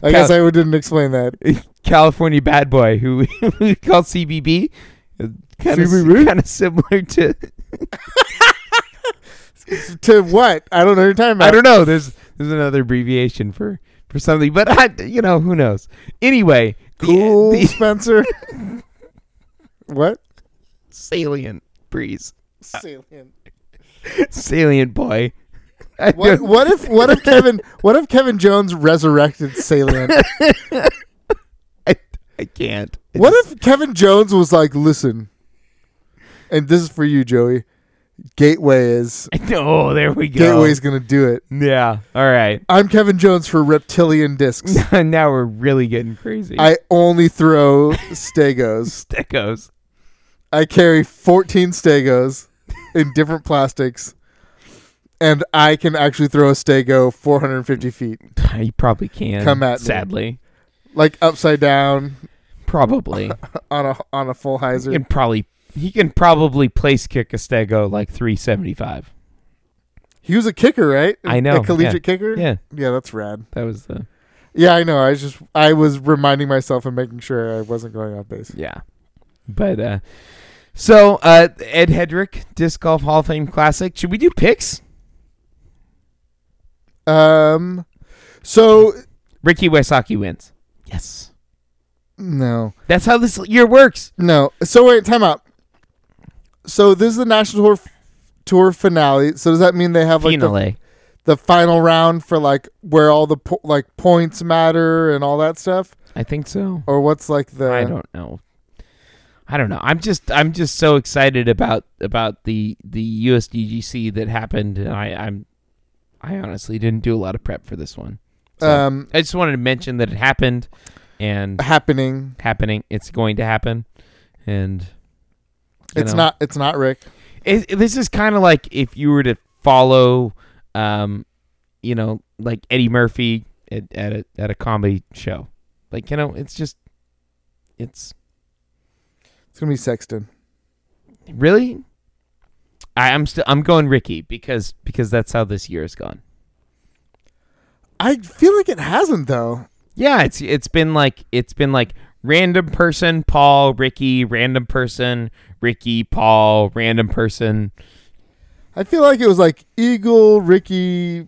I guess I didn't explain that. California bad boy who we call CBB. Kind of, CBB? kind of similar to to what? I don't know talking about. I don't know. There's there's another abbreviation for for something, but I you know who knows. Anyway, Cool, the, Spencer. what? salient breeze, Salient. salient boy. What, what if what if Kevin what if Kevin Jones resurrected Salient? I can't. I What just- if Kevin Jones was like, "Listen," and this is for you, Joey. Gateway is Oh, there we go. Gateway's gonna do it. Yeah. All right. I'm Kevin Jones for Reptilian Discs. now we're really getting crazy. I only throw Stegos. stegos. I carry 14 Stegos in different plastics, and I can actually throw a Stego 450 feet, You probably can. Come at me. Sadly. like upside down Probably. on a on a full he can probably he can probably place kick a stego like 375. He was a kicker, right? I know, a collegiate kicker. Yeah, yeah, that's rad. that was the Yeah, I know. I was just I was reminding myself and making sure I wasn't going off base. yeah. But uh so uh Ed Headrick Disc Golf Hall of Fame Classic. Should we do picks? Um, so Ricky Wysocki wins. Yes. no, That's how this year works. no. So wait, time out. So this is the national tour tour finale. So does that mean they have like the, the final round for like where all the po- like points matter and all that stuff, I think so. or what's like the? I don't know. I don't know. I'm just I'm just so excited about about the the USDGC that happened. And I I'm I honestly didn't do a lot of prep for this one. So, um I just wanted to mention that it happened and happening. happening. It's going to happen, and It's know. not. It's not Rick. It, this is kind of like if you were to follow, um, you know, like Eddie Murphy at, at a at a comedy show. Like you know, it's just it's It's gonna be Sexton. Really? I, I'm still I'm going Ricky because because that's how this year has gone. I feel like it hasn't though. Yeah, it's it's been like it's been like random person Paul Ricky random person Ricky Paul random person. I feel like it was like Eagle, Ricky,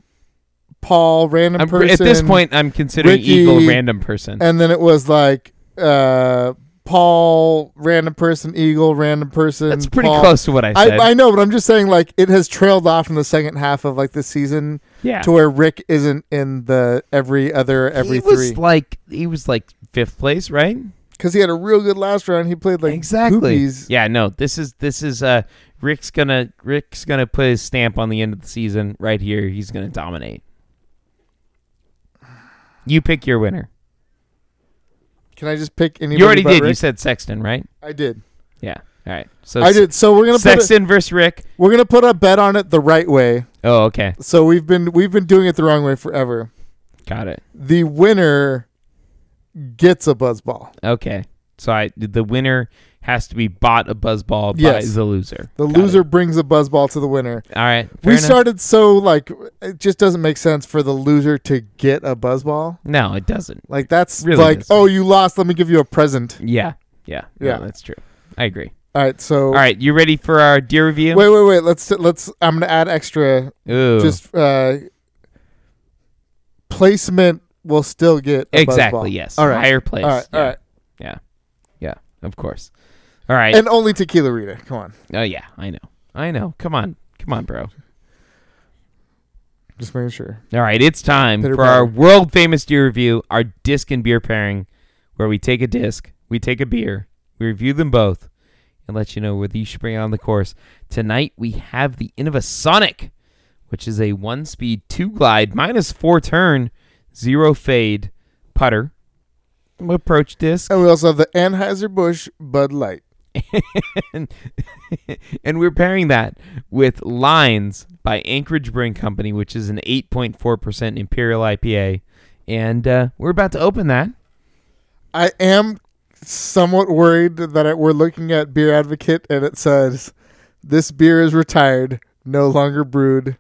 Paul, random I'm- person. at this point, I'm considering Ricky, Eagle random person. and then it was like uh, Paul, random person, Eagle, random person. That's pretty Paul. close to what I said. I, I know, but I'm just saying, like, it has trailed off in the second half of like the season yeah, to where Rick isn't in the every other every he was three like he was like fifth place, right? because he had a real good last round. He played like exactly. Yeah, no, this is this is uh Rick's gonna Rick's gonna put his stamp on the end of the season right here. He's gonna dominate. You pick your winner. Can I just pick anybody? you already did. You said Sexton, right? I did. Yeah. All right. So I did. So we're gonna put a, Sexton versus Rick. we're gonna put a bet on it the right way. Oh, okay. So we've been we've been doing it the wrong way forever. Got it. The winner gets a buzz ball. Okay. So I the winner has to be bought a buzz ball by Yes. the loser. The Got loser it. brings a buzz ball to the winner. All right. We enough. started so like it just doesn't make sense for the loser to get a buzz ball. No, it doesn't. Like that's Really like, doesn't. oh, you lost. Let me give you a present. Yeah. Yeah. Yeah. No, that's true. I agree. All right, so All right. You ready for our deer review? wait, wait, wait. Let's let's. I'm gonna add extra. Ooh. Just uh, placement will still get exactly. Yes. All right. Higher place. All right. yeah. All right. Yeah. Of course. All right. And only tequila Rita. Come on. oh yeah. I know. I know. Come on. Come on, bro. Just making sure. All right, it's time Pitter for our world famous beer review, our disc and beer pairing, where we take a disc, we take a beer, we review them both, and let you know whether you should bring on the course. Tonight we have the Innova Sonic, which is a one speed, two glide, minus four turn, zero fade putter approach disc. And we also have the Anheuser-Busch Bud Light. and, and we're pairing that with Lines by Anchorage Brewing Company, which is an 8.4% Imperial IPA. And uh, we're about to open that. I am somewhat worried that it, we're looking at Beer Advocate and it says this beer is retired, no longer brewed.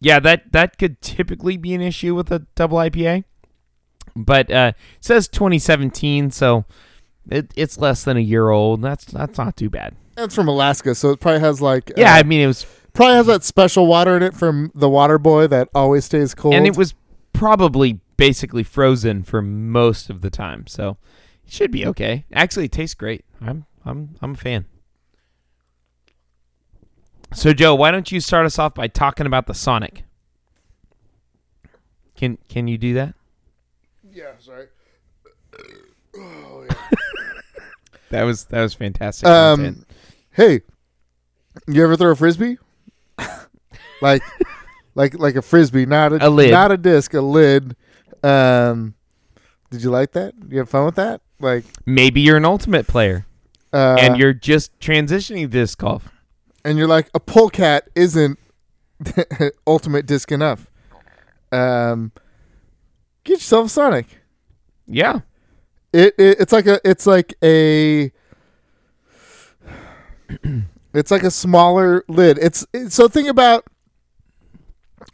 Yeah, that, that could typically be an issue with a double IPA. But uh, it says 2017, so it, it's less than a year old. That's that's not too bad. It's from Alaska, so it probably has like Yeah, uh, I mean, it was probably has that special water in it from the Water Boy that always stays cold. and it was probably basically frozen for most of the time, so it should be okay. Actually, it tastes great. I'm I'm I'm a fan. So, Joe, why don't you start us off by talking about the Sonic? Can can you do that? yeah, sorry. That was that was fantastic. content. Um, hey, you ever throw a frisbee? like, like, like a frisbee, not a, A lid. not a disc, a lid. Um, did you like that? You have fun with that? Like, Maybe you're an ultimate player uh, and you're just transitioning disc golf. and you're like a polecat isn't ultimate disc enough. Um, get yourself a Sonic. Yeah. It, it it's like a it's like a it's like a smaller lid. It's, it's so think about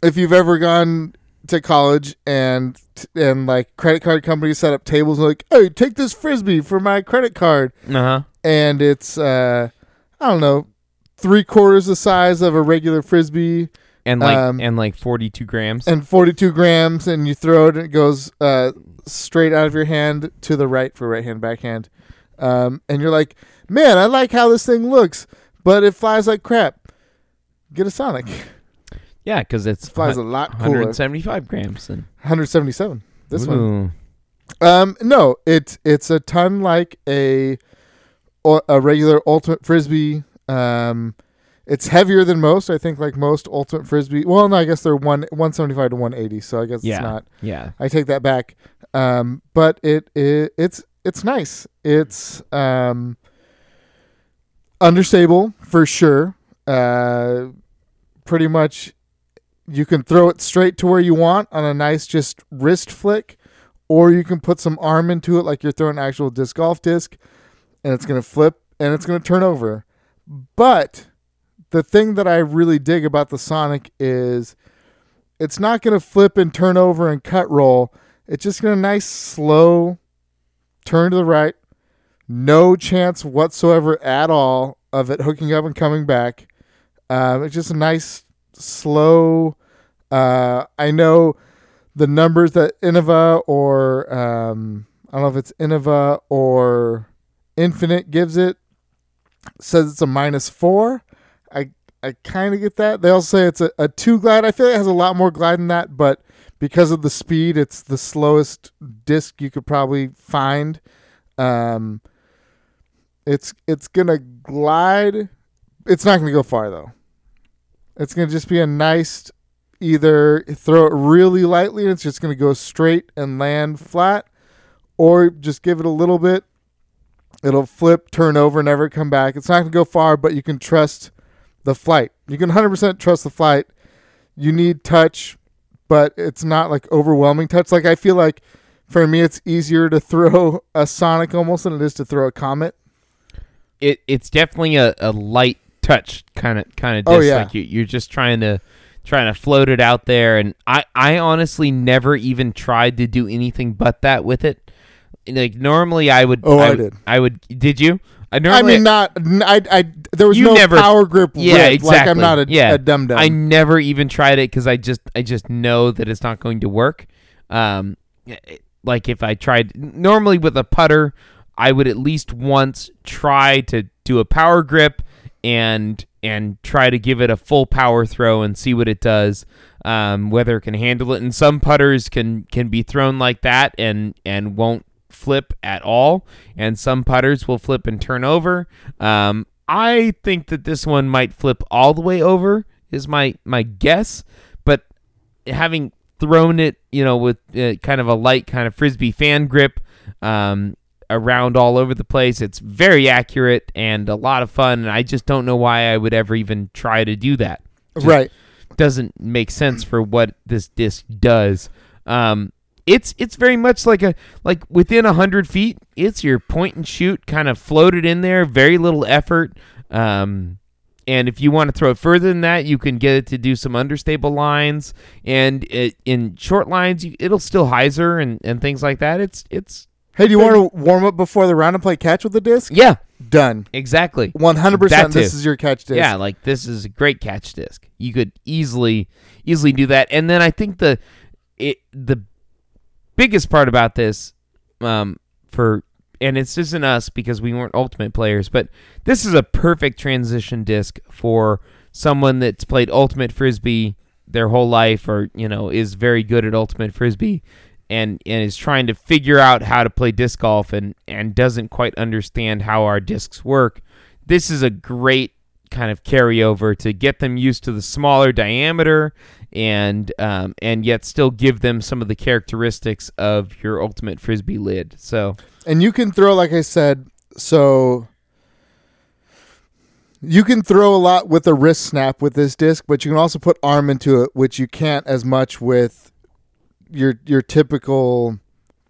if you've ever gone to college and and like credit card companies set up tables and like, hey, take this frisbee for my credit card, Uh huh. and it's uh I don't know three quarters the size of a regular frisbee And like Um, and like 42 grams. and 42 grams and you throw it and it goes uh, straight out of your hand to the right for right hand backhand. Um, and you're like man i like how this thing looks but it flies like crap. Get a sonic. Yeah, because it flies a lot cooler. 175 grams. And 177 this one. Um no it's it's a ton like a a regular ultimate frisbee um it's heavier than most i think like most ultimate frisbee well no i guess they're one 175 to 180 so i guess Yeah. it's not Yeah. I take that back. Um, but it, it it's it's nice. It's um, understable for sure. Uh, pretty much, you can throw it straight to where you want on a nice just wrist flick, or you can put some arm into it like you're throwing an actual disc golf disc, and it's gonna flip and it's gonna turn over. But the thing that I really dig about the Sonic is it's not going to flip and turn over and cut roll. It's just going to nice slow turn to the right. No chance whatsoever at all of it hooking up and coming back. Um, it's just a nice slow. Uh, I know the numbers that Innova or um, I don't know if it's Innova or Infinite gives it says it's a minus four. I I kind of get that. They also say it's a, a two glide. I feel like it has a lot more glide than that, but because of the speed, it's the slowest disc you could probably find. Um, it's it's gonna glide. It's not gonna go far though. It's gonna just be a nice either throw it really lightly and it's just gonna go straight and land flat, or just give it a little bit. It'll flip, turn over, never come back. It's not gonna go far, but you can trust the flight. You can 100% trust the flight. You need touch, but it's not like overwhelming touch. Like I feel like for me, it's easier to throw a Sonic almost than it is to throw a Comet. It it's definitely a, a light touch kind of kind of oh, disc. Oh, yeah. Like you, you're just trying to trying to float it out there. And I I honestly never even tried to do anything but that with it. Like normally I would. Oh, I would- did. I would. Did you? I I mean, not I. I there was You no never- power grip. Yeah, ripped. Like I'm exactly. not a, Yeah. a dum dum. I never even tried it because I just I just know that it's not going to work. Um, like if I tried normally with a putter, I would at least once try to do a power grip and and try to give it a full power throw and see what it does. Um, whether it can handle it, and some putters can can be thrown like that and and won't flip at all, and some putters will flip and turn over. Um, I think that this one might flip all the way over is my my guess, but having thrown it, you know, with uh, kind of a light kind of frisbee fan grip um, around all over the place, it's very accurate and a lot of fun. And I just don't know why I would ever even try to do that. Just right. Doesn't make sense for what this disc does. Um, it's it's very much like a like within a hundred feet. It's your point and shoot, kind of floated in there, very little effort. Um, and if you want to throw it further than that, you can get it to do some understable lines, and it, in short lines, you, it'll still hyzer and, and things like that. It's it's Hey, do you want to warm up before the round and play catch with the disc? yeah, Done. exactly. One hundred percent. This is your catch disc. Yeah, like this is a great catch disc. You could easily easily do that. And then I think the it the biggest part about this um for and it's isn't us because we weren't ultimate players, but this is a perfect transition disc for someone that's played ultimate frisbee their whole life or, you know, is very good at ultimate frisbee and and is trying to figure out how to play disc golf and and doesn't quite understand how our discs work, this is a great kind of carryover to get them used to the smaller diameter and um, and yet still give them some of the characteristics of your ultimate frisbee lid. So And you can throw, like I said, so you can throw a lot with a wrist snap with this disc, but you can also put arm into it, which you can't as much with your your typical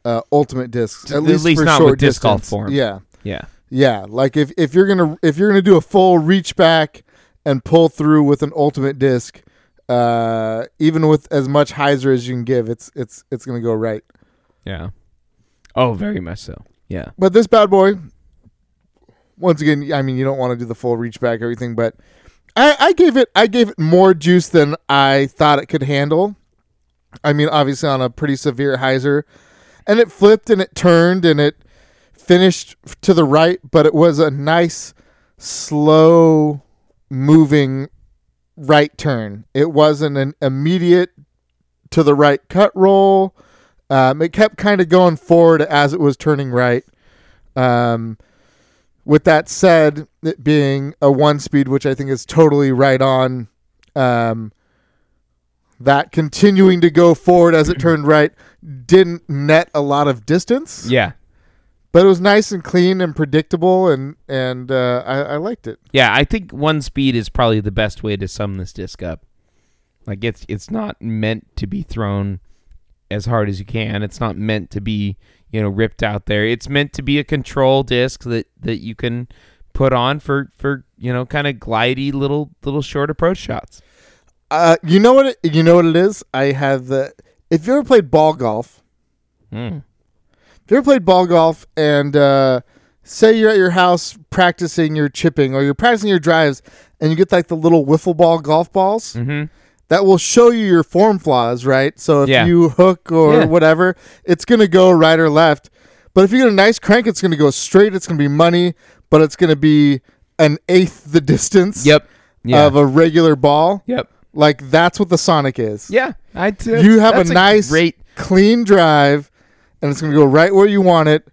uh, ultimate discs. At, At least, least for not short with disc golf form. Yeah, yeah, yeah. Like if, if you're gonna if you're gonna do a full reach back and pull through with an ultimate disc, uh, even with as much hyzer as you can give, it's it's it's gonna go right. yeah. Oh, very much so. Yeah. But this bad boy, once again, I mean, you don't want to do the full reach back everything, but I, I gave it I gave it more juice than I thought it could handle. I mean, obviously on a pretty severe hyzer, and it flipped and it turned and it finished to the right, but it was a nice, slow moving right turn. It wasn't an immediate to the right cut roll. Um, it kept kind of going forward as it was turning right. Um, with that said, it being a one speed, which I think is totally right on, um, that continuing to go forward as it turned right didn't net a lot of distance, Yeah. But it was nice and clean and predictable, and and uh, I, I liked it. Yeah, I think one speed is probably the best way to sum this disc up. Like it's it's not meant to be thrown as hard as you can. It's not meant to be, you know, ripped out there. It's meant to be a control disc that that you can put on for for, you know, kind of glidey little little short approach shots. Uh, you know what? It, you know what it is. I have the. If you ever played ball golf, Mm. If you ever played ball golf and uh, say you're at your house practicing your chipping or you're practicing your drives and you get like the little wiffle ball golf balls, Mhm. that will show you your form flaws, right? So if Yeah. you hook or Yeah. whatever, it's going to go right or left. But if you get a nice crank, it's going to go straight. It's going to be money, but it's going to be an eighth the distance Yep. Yeah. of a regular ball. yep. Like that's what the Sonic is. Yeah. I too. You have a nice, great clean drive, and it's going to go right where you want it.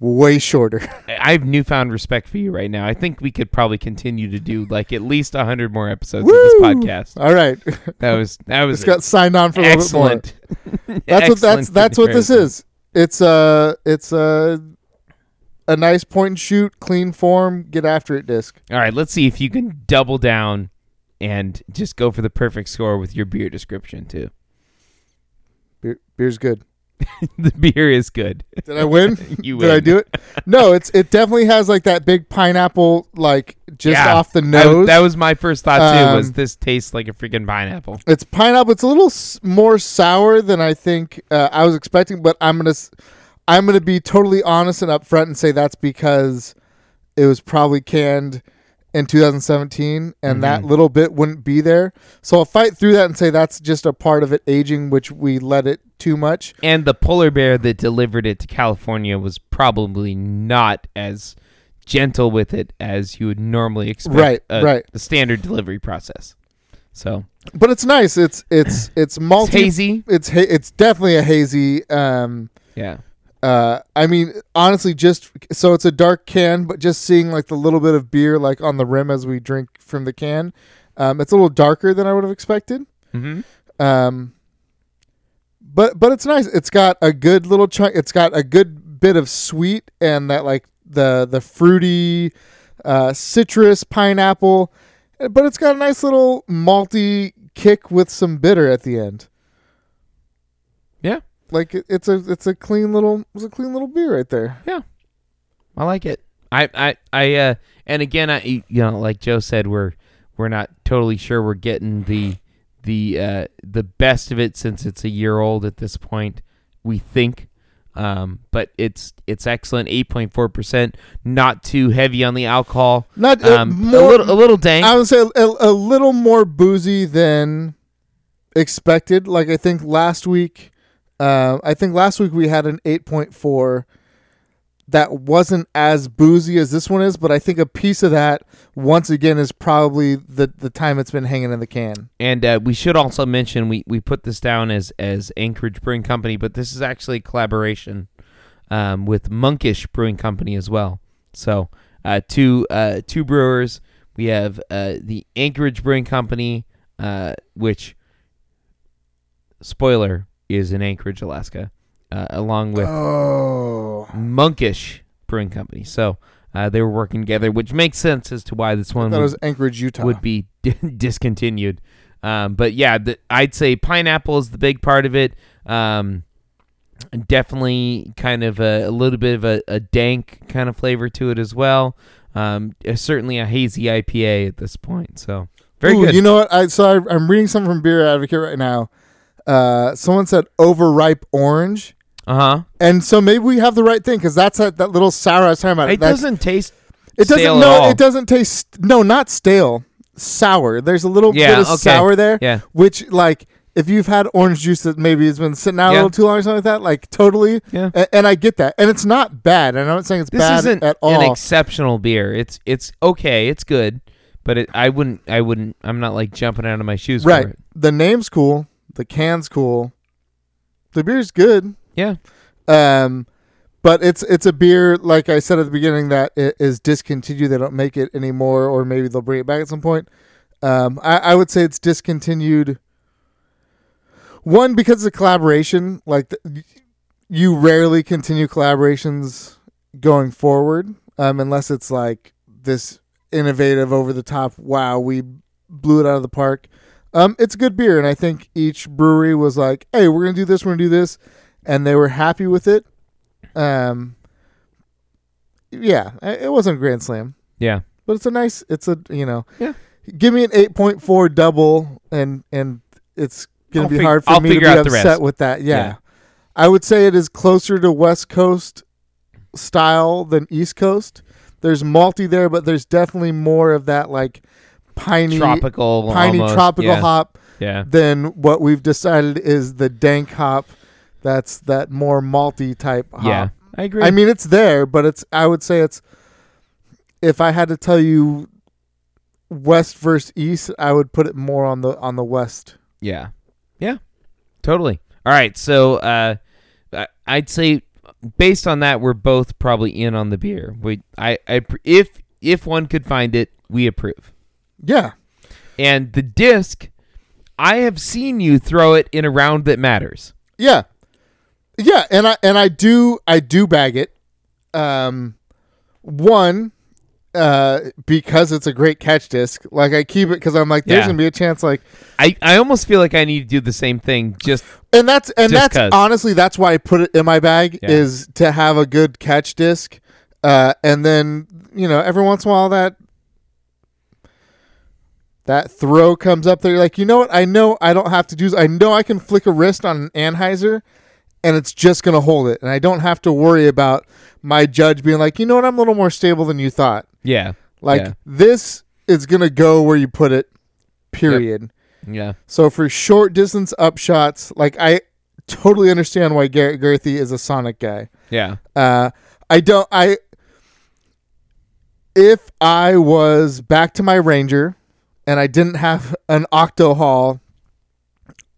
Way shorter. I have newfound respect for you right now. I think we could probably continue to do like at least 100 more episodes of this podcast. All right, That was that was got signed on for a little bit more. excellent. That's what that's that's what this is. It's a it's a a nice point and shoot, clean form, get after it disc. All right, let's see if you can double down and just go for the perfect score with your beer description too. Beer, beer's good. the beer is good. Did I win? You win. Did I do it? No, it's it definitely has like that big pineapple like just Yeah. off the I- nose. that was my first thought too. was Um, this tastes like a freaking pineapple? it's pineapple. It's a little s- more sour than I think uh, I was expecting, but I'm gonna I'm gonna be totally honest and upfront and say that's because it was probably canned in 2017, and that Mhm. little bit wouldn't be there. So I'll fight through that and say that's just a part of it aging, which we let it too much. And the polar bear that delivered it to California was probably not as gentle with it as you would normally expect. Right, uh, right. The standard delivery process. So But it's nice. It's it's it's it's multi. hazy. It's ha- it's definitely a hazy. Um, Yeah. Uh, I mean, honestly, just so it's a dark can, but just seeing like the little bit of beer like on the rim as we drink from the can, um, it's a little darker than I would have expected. hmm Um, but but it's nice. It's got a good little chunk. It's got a good bit of sweet and that like the the fruity, uh, citrus pineapple, but it's got a nice little malty kick with some bitter at the end. Yeah. Like it, it's a it's a clean little it's a clean little beer right there. Yeah, I like it. I I I uh and again I you know like Joe said we're we're not totally sure we're getting the the uh the best of it since it's a year old at this point we think um but it's it's excellent 8.4% not too heavy on the alcohol Not uh, um more. a little a little dank I would say a, a little more boozy than expected. Like I think last week, uh, I think last week we had an eight point four. that wasn't as boozy as this one is, but I think a piece of that once again is probably the the time it's been hanging in the can. And uh, we should also mention we, we put this down as as Anchorage Brewing Company, but this is actually a collaboration um, with Monkish Brewing Company as well. So uh, two uh, two brewers. We have uh, the Anchorage Brewing Company, uh, which spoiler is in Anchorage, Alaska, uh, along with Oh, Monkish Brewing Company. So uh, they were working together, which makes sense as to why this one that would, was Anchorage, Utah. would be discontinued. Um, but yeah, the, I'd say pineapple is the big part of it. Um, definitely kind of a, a little bit of a, a dank kind of flavor to it as well. Um, uh, certainly a hazy IPA at this point. So very Ooh, good. You know what? I so I, I'm reading something from Beer Advocate right now. Uh, someone said overripe orange, uh huh. and so maybe we have the right thing because that's that, that little sour I was talking about. It That's- doesn't taste. It doesn't. No, all. it doesn't taste. No, not stale. Sour. There's a little Yeah, bit of okay. sour there. Yeah. Which, like, if you've had orange juice that maybe has been sitting out a little too long or something like that, like totally. Yeah. And, and I get that, and it's not bad. And I'm not saying it's This bad isn't at an exceptional beer. It's it's okay. It's good, but it, I wouldn't. I wouldn't. I'm not like jumping out of my shoes right. for it. The name's cool. The can's cool. The beer's good. Yeah. Um, but it's it's a beer like I said at the beginning that is discontinued. They don't make it anymore, or maybe they'll bring it back at some point. Um, I, I would say it's discontinued. One because it's a collaboration. Like the, you rarely continue collaborations going forward, um, unless it's like this innovative, over the top. Wow, we blew it out of the park. Um, it's a good beer, and I think each brewery was like, "Hey, we're gonna do this. We're gonna do this," and they were happy with it. Um, yeah, it wasn't a grand slam, Yeah. but it's a nice. It's a you know, Yeah. Give me an eight point four double, and and it's gonna I'll be fig- hard for I'll me to be figure out the upset rest. with that. Yeah. Yeah. I would say it is closer to West Coast style than East Coast. There's malty there, but there's definitely more of that like piney, Tropical. piney almost. tropical yeah. hop Yeah. than what we've decided is the dank hop. That's that more malty type hop. Yeah. I agree. I mean, it's there, but it's. I would say it's. If I had to tell you, West versus East, I would put it more on the on the West. Yeah. Yeah. Totally. All right. So uh, I'd say based on that, we're both probably in on the beer. We I, I if if one could find it, we approve. Yeah, And the disc, I have seen you throw it in a round that matters. yeah, yeah, and I and I do I do bag it. Um, one, uh, because it's a great catch disc. Like I keep it because I'm like, there's Yeah. gonna be a chance. Like, I, I almost feel like I need to do the same thing. Just and that's and that's that's 'cause. honestly that's why I put it in my bag Yeah. is to have a good catch disc, uh, and then you know every once in a while that that throw comes up there. You're like, you know what? I know I don't have to do. I know I can flick a wrist on an anhyzer, and it's just gonna hold it, and I don't have to worry about my judge being like, you know what? I'm a little more stable than you thought. yeah, Like Yeah. this is gonna go where you put it. Period. yeah, So for short distance up shots, like I totally understand why Garrett Gurthie is a Sonic guy. yeah, Uh, I don't. I if I was back to my Ranger and I didn't have an Octo Haul,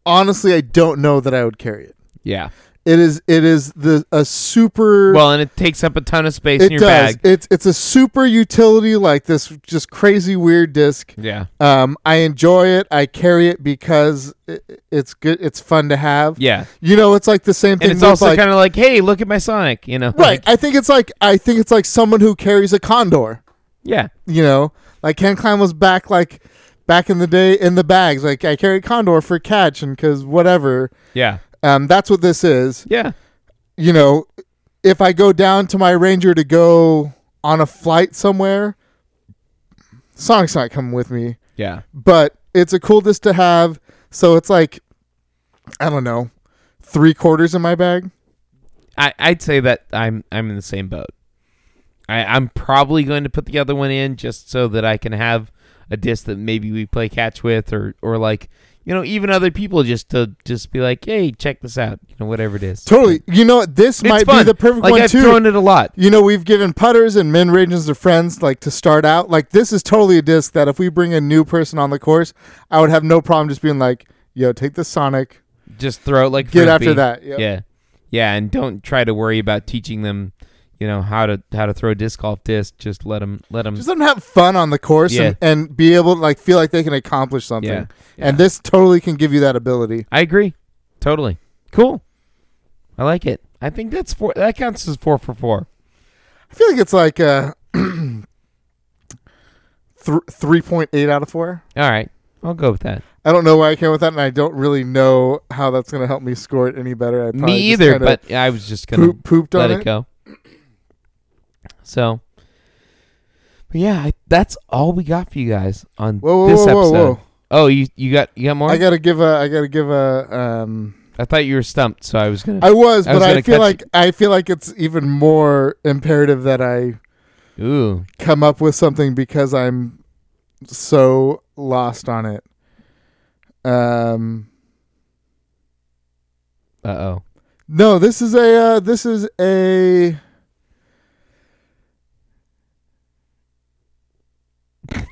honestly, I don't know that I would carry it. yeah. It is. It is the a super. Well, and it takes up a ton of space it in your does. bag. It's it's a super utility like this, just crazy weird disc. Yeah, Um, I enjoy it. I carry it because it, it's good. It's fun to have. yeah. You know, it's like the same thing. And it's also like, kind of like, hey, look at my Sonic. You know, right. Like, I think it's like I think it's like someone who carries a condor. yeah, You know, like Ken Climo was back like back in the day in the bags. Like I carry condor for catch and because whatever. yeah, Um, that's what this is. yeah, You know, if I go down to my Ranger to go on a flight somewhere, Sonic's not coming with me. yeah. but it's a cool disc to have. So it's like, I don't know, three quarters in my bag. I, I'd say that I'm I'm in the same boat. I, I'm probably going to put the other one in just so that I can have a disc that maybe we play catch with, or or like you know, even other people just to just be like, hey, check this out, you know, whatever it is. Totally. You know, what? this It's might fun. be the perfect like one I've too. thrown it a lot. you know, we've given putters and min ranges to friends like to start out. Like this is totally a disc that if we bring a new person on the course, I would have no problem just being like, "Yo, take the Sonic, Just throw it like get after that." Yep. Yeah, yeah, and don't try to worry about teaching them, you know, how to how to throw disc golf disc. Just let them let them. Just let them have fun on the course Yeah. and, and be able to like feel like they can accomplish something. Yeah. And this totally can give you that ability. I agree, totally cool. I like it. I think that's four. That counts as four for four. I feel like it's like uh th- 3.8 out of 4. All right, I'll go with that. I don't know why I came with that, and I don't really know how that's going to help me score it any better. I Me either, but I was just gonna poop, pooped let on it go. So, but yeah, I, that's all we got for you guys on Whoa, whoa, this whoa, episode. Oh, you you got you got more? I gotta give a, I gotta give a. Um, I thought you were stumped, so I was gonna. I was, I but was I, feel like I feel like it's even more imperative that I Ooh, come up with something because I'm so lost on it. Um, uh oh. no, this is a, uh, this is a.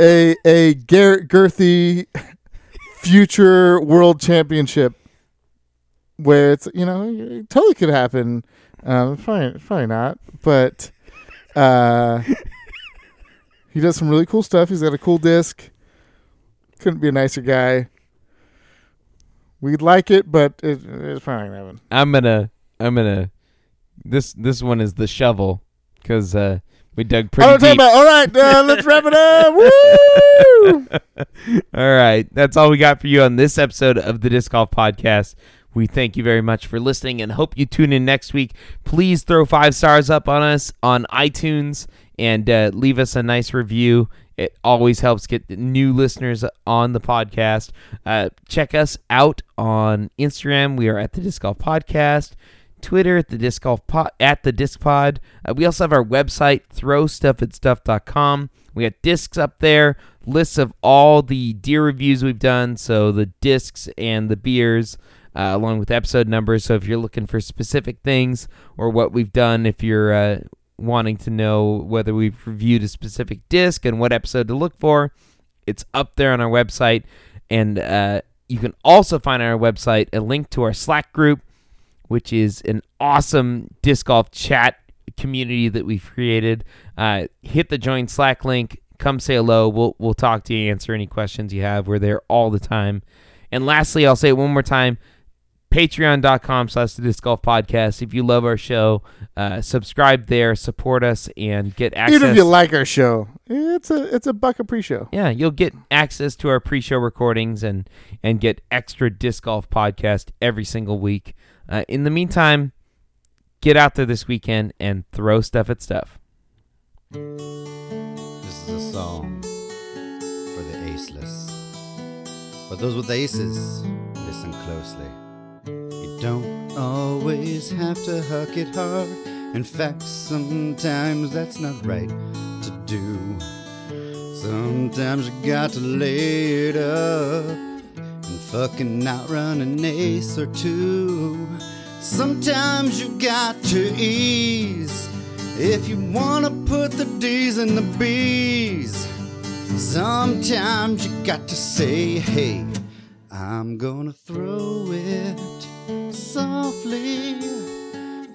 A a Garrett Gurthie future world championship where it's you know it totally could happen. Um, probably probably not, but uh, he does some really cool stuff. He's got a cool disc. Couldn't be a nicer guy. We'd like it, but it, it's probably not happen. I'm gonna I'm gonna this this one is the shovel because uh, we dug pretty All right, deep. all right, uh, let's wrap it up. Woo! All right. That's all we got for you on this episode of the Disc Golf Podcast. We thank you very much for listening and hope you tune in next week. Please throw five stars up on us on iTunes and uh, leave us a nice review. It always helps get new listeners on the podcast. Uh, check us out on Instagram. We are at the Disc Golf Podcast. Twitter at the disc golf pod, at the disc pod. Uh, we also have our website throwstuffat.stuff.com. We got discs up there, lists of all the deer reviews we've done, so the discs and the beers, uh, along with episode numbers. So if you're looking for specific things or what we've done, if you're uh, wanting to know whether we've reviewed a specific disc and what episode to look for, it's up there on our website. And uh, you can also find on our website a link to our Slack group which is an awesome disc golf chat community that we've created. Uh, hit the join Slack link. Come say hello. We'll we'll talk to you, answer any questions you have. We're there all the time. And lastly, I'll say it one more time. Patreon.com slash the disc golf podcast. If you love our show, uh, subscribe there, support us, and get access. Even if you like our show, it's a it's a buck a pre-show. Yeah, you'll get access to our pre-show recordings and and get extra disc golf podcast every single week. Uh, in the meantime, get out there this weekend and throw stuff at stuff. This is a song for the aceless. But those with aces, listen closely. You don't always have to huck it hard. In fact, sometimes that's not right to do. Sometimes you got to lay it up fucking outrun an ace or two. Sometimes you got to ease if you wanna put the D's in the B's. Sometimes you got to say, hey, I'm gonna throw it softly.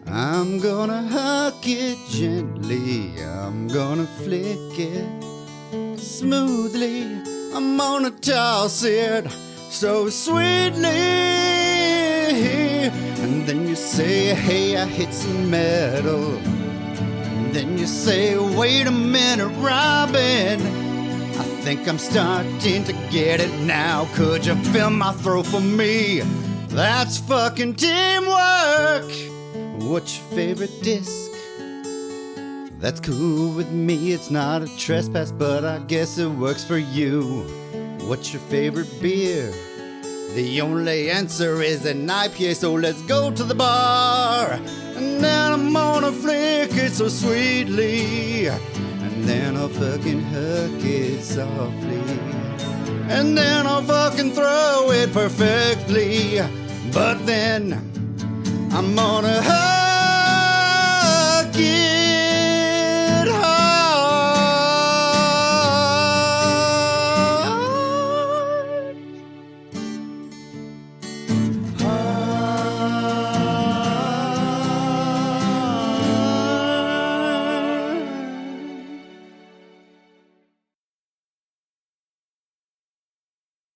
I'm gonna huck it gently. I'm gonna flick it smoothly. I'm gonna toss it so sweetly. And then you say, hey, I hit some metal. And then you say, wait a minute, Robin. I think I'm starting to get it now. Could you fill my throat for me? That's fucking teamwork. What's your favorite disc? That's cool with me. It's not a trespass, but I guess it works for you. What's your favorite beer? The only answer is an IPA, so let's go to the bar. And then I'm gonna flick it so sweetly. And then I'll fucking hook it softly. and then I'll fucking throw it perfectly. But then I'm gonna hug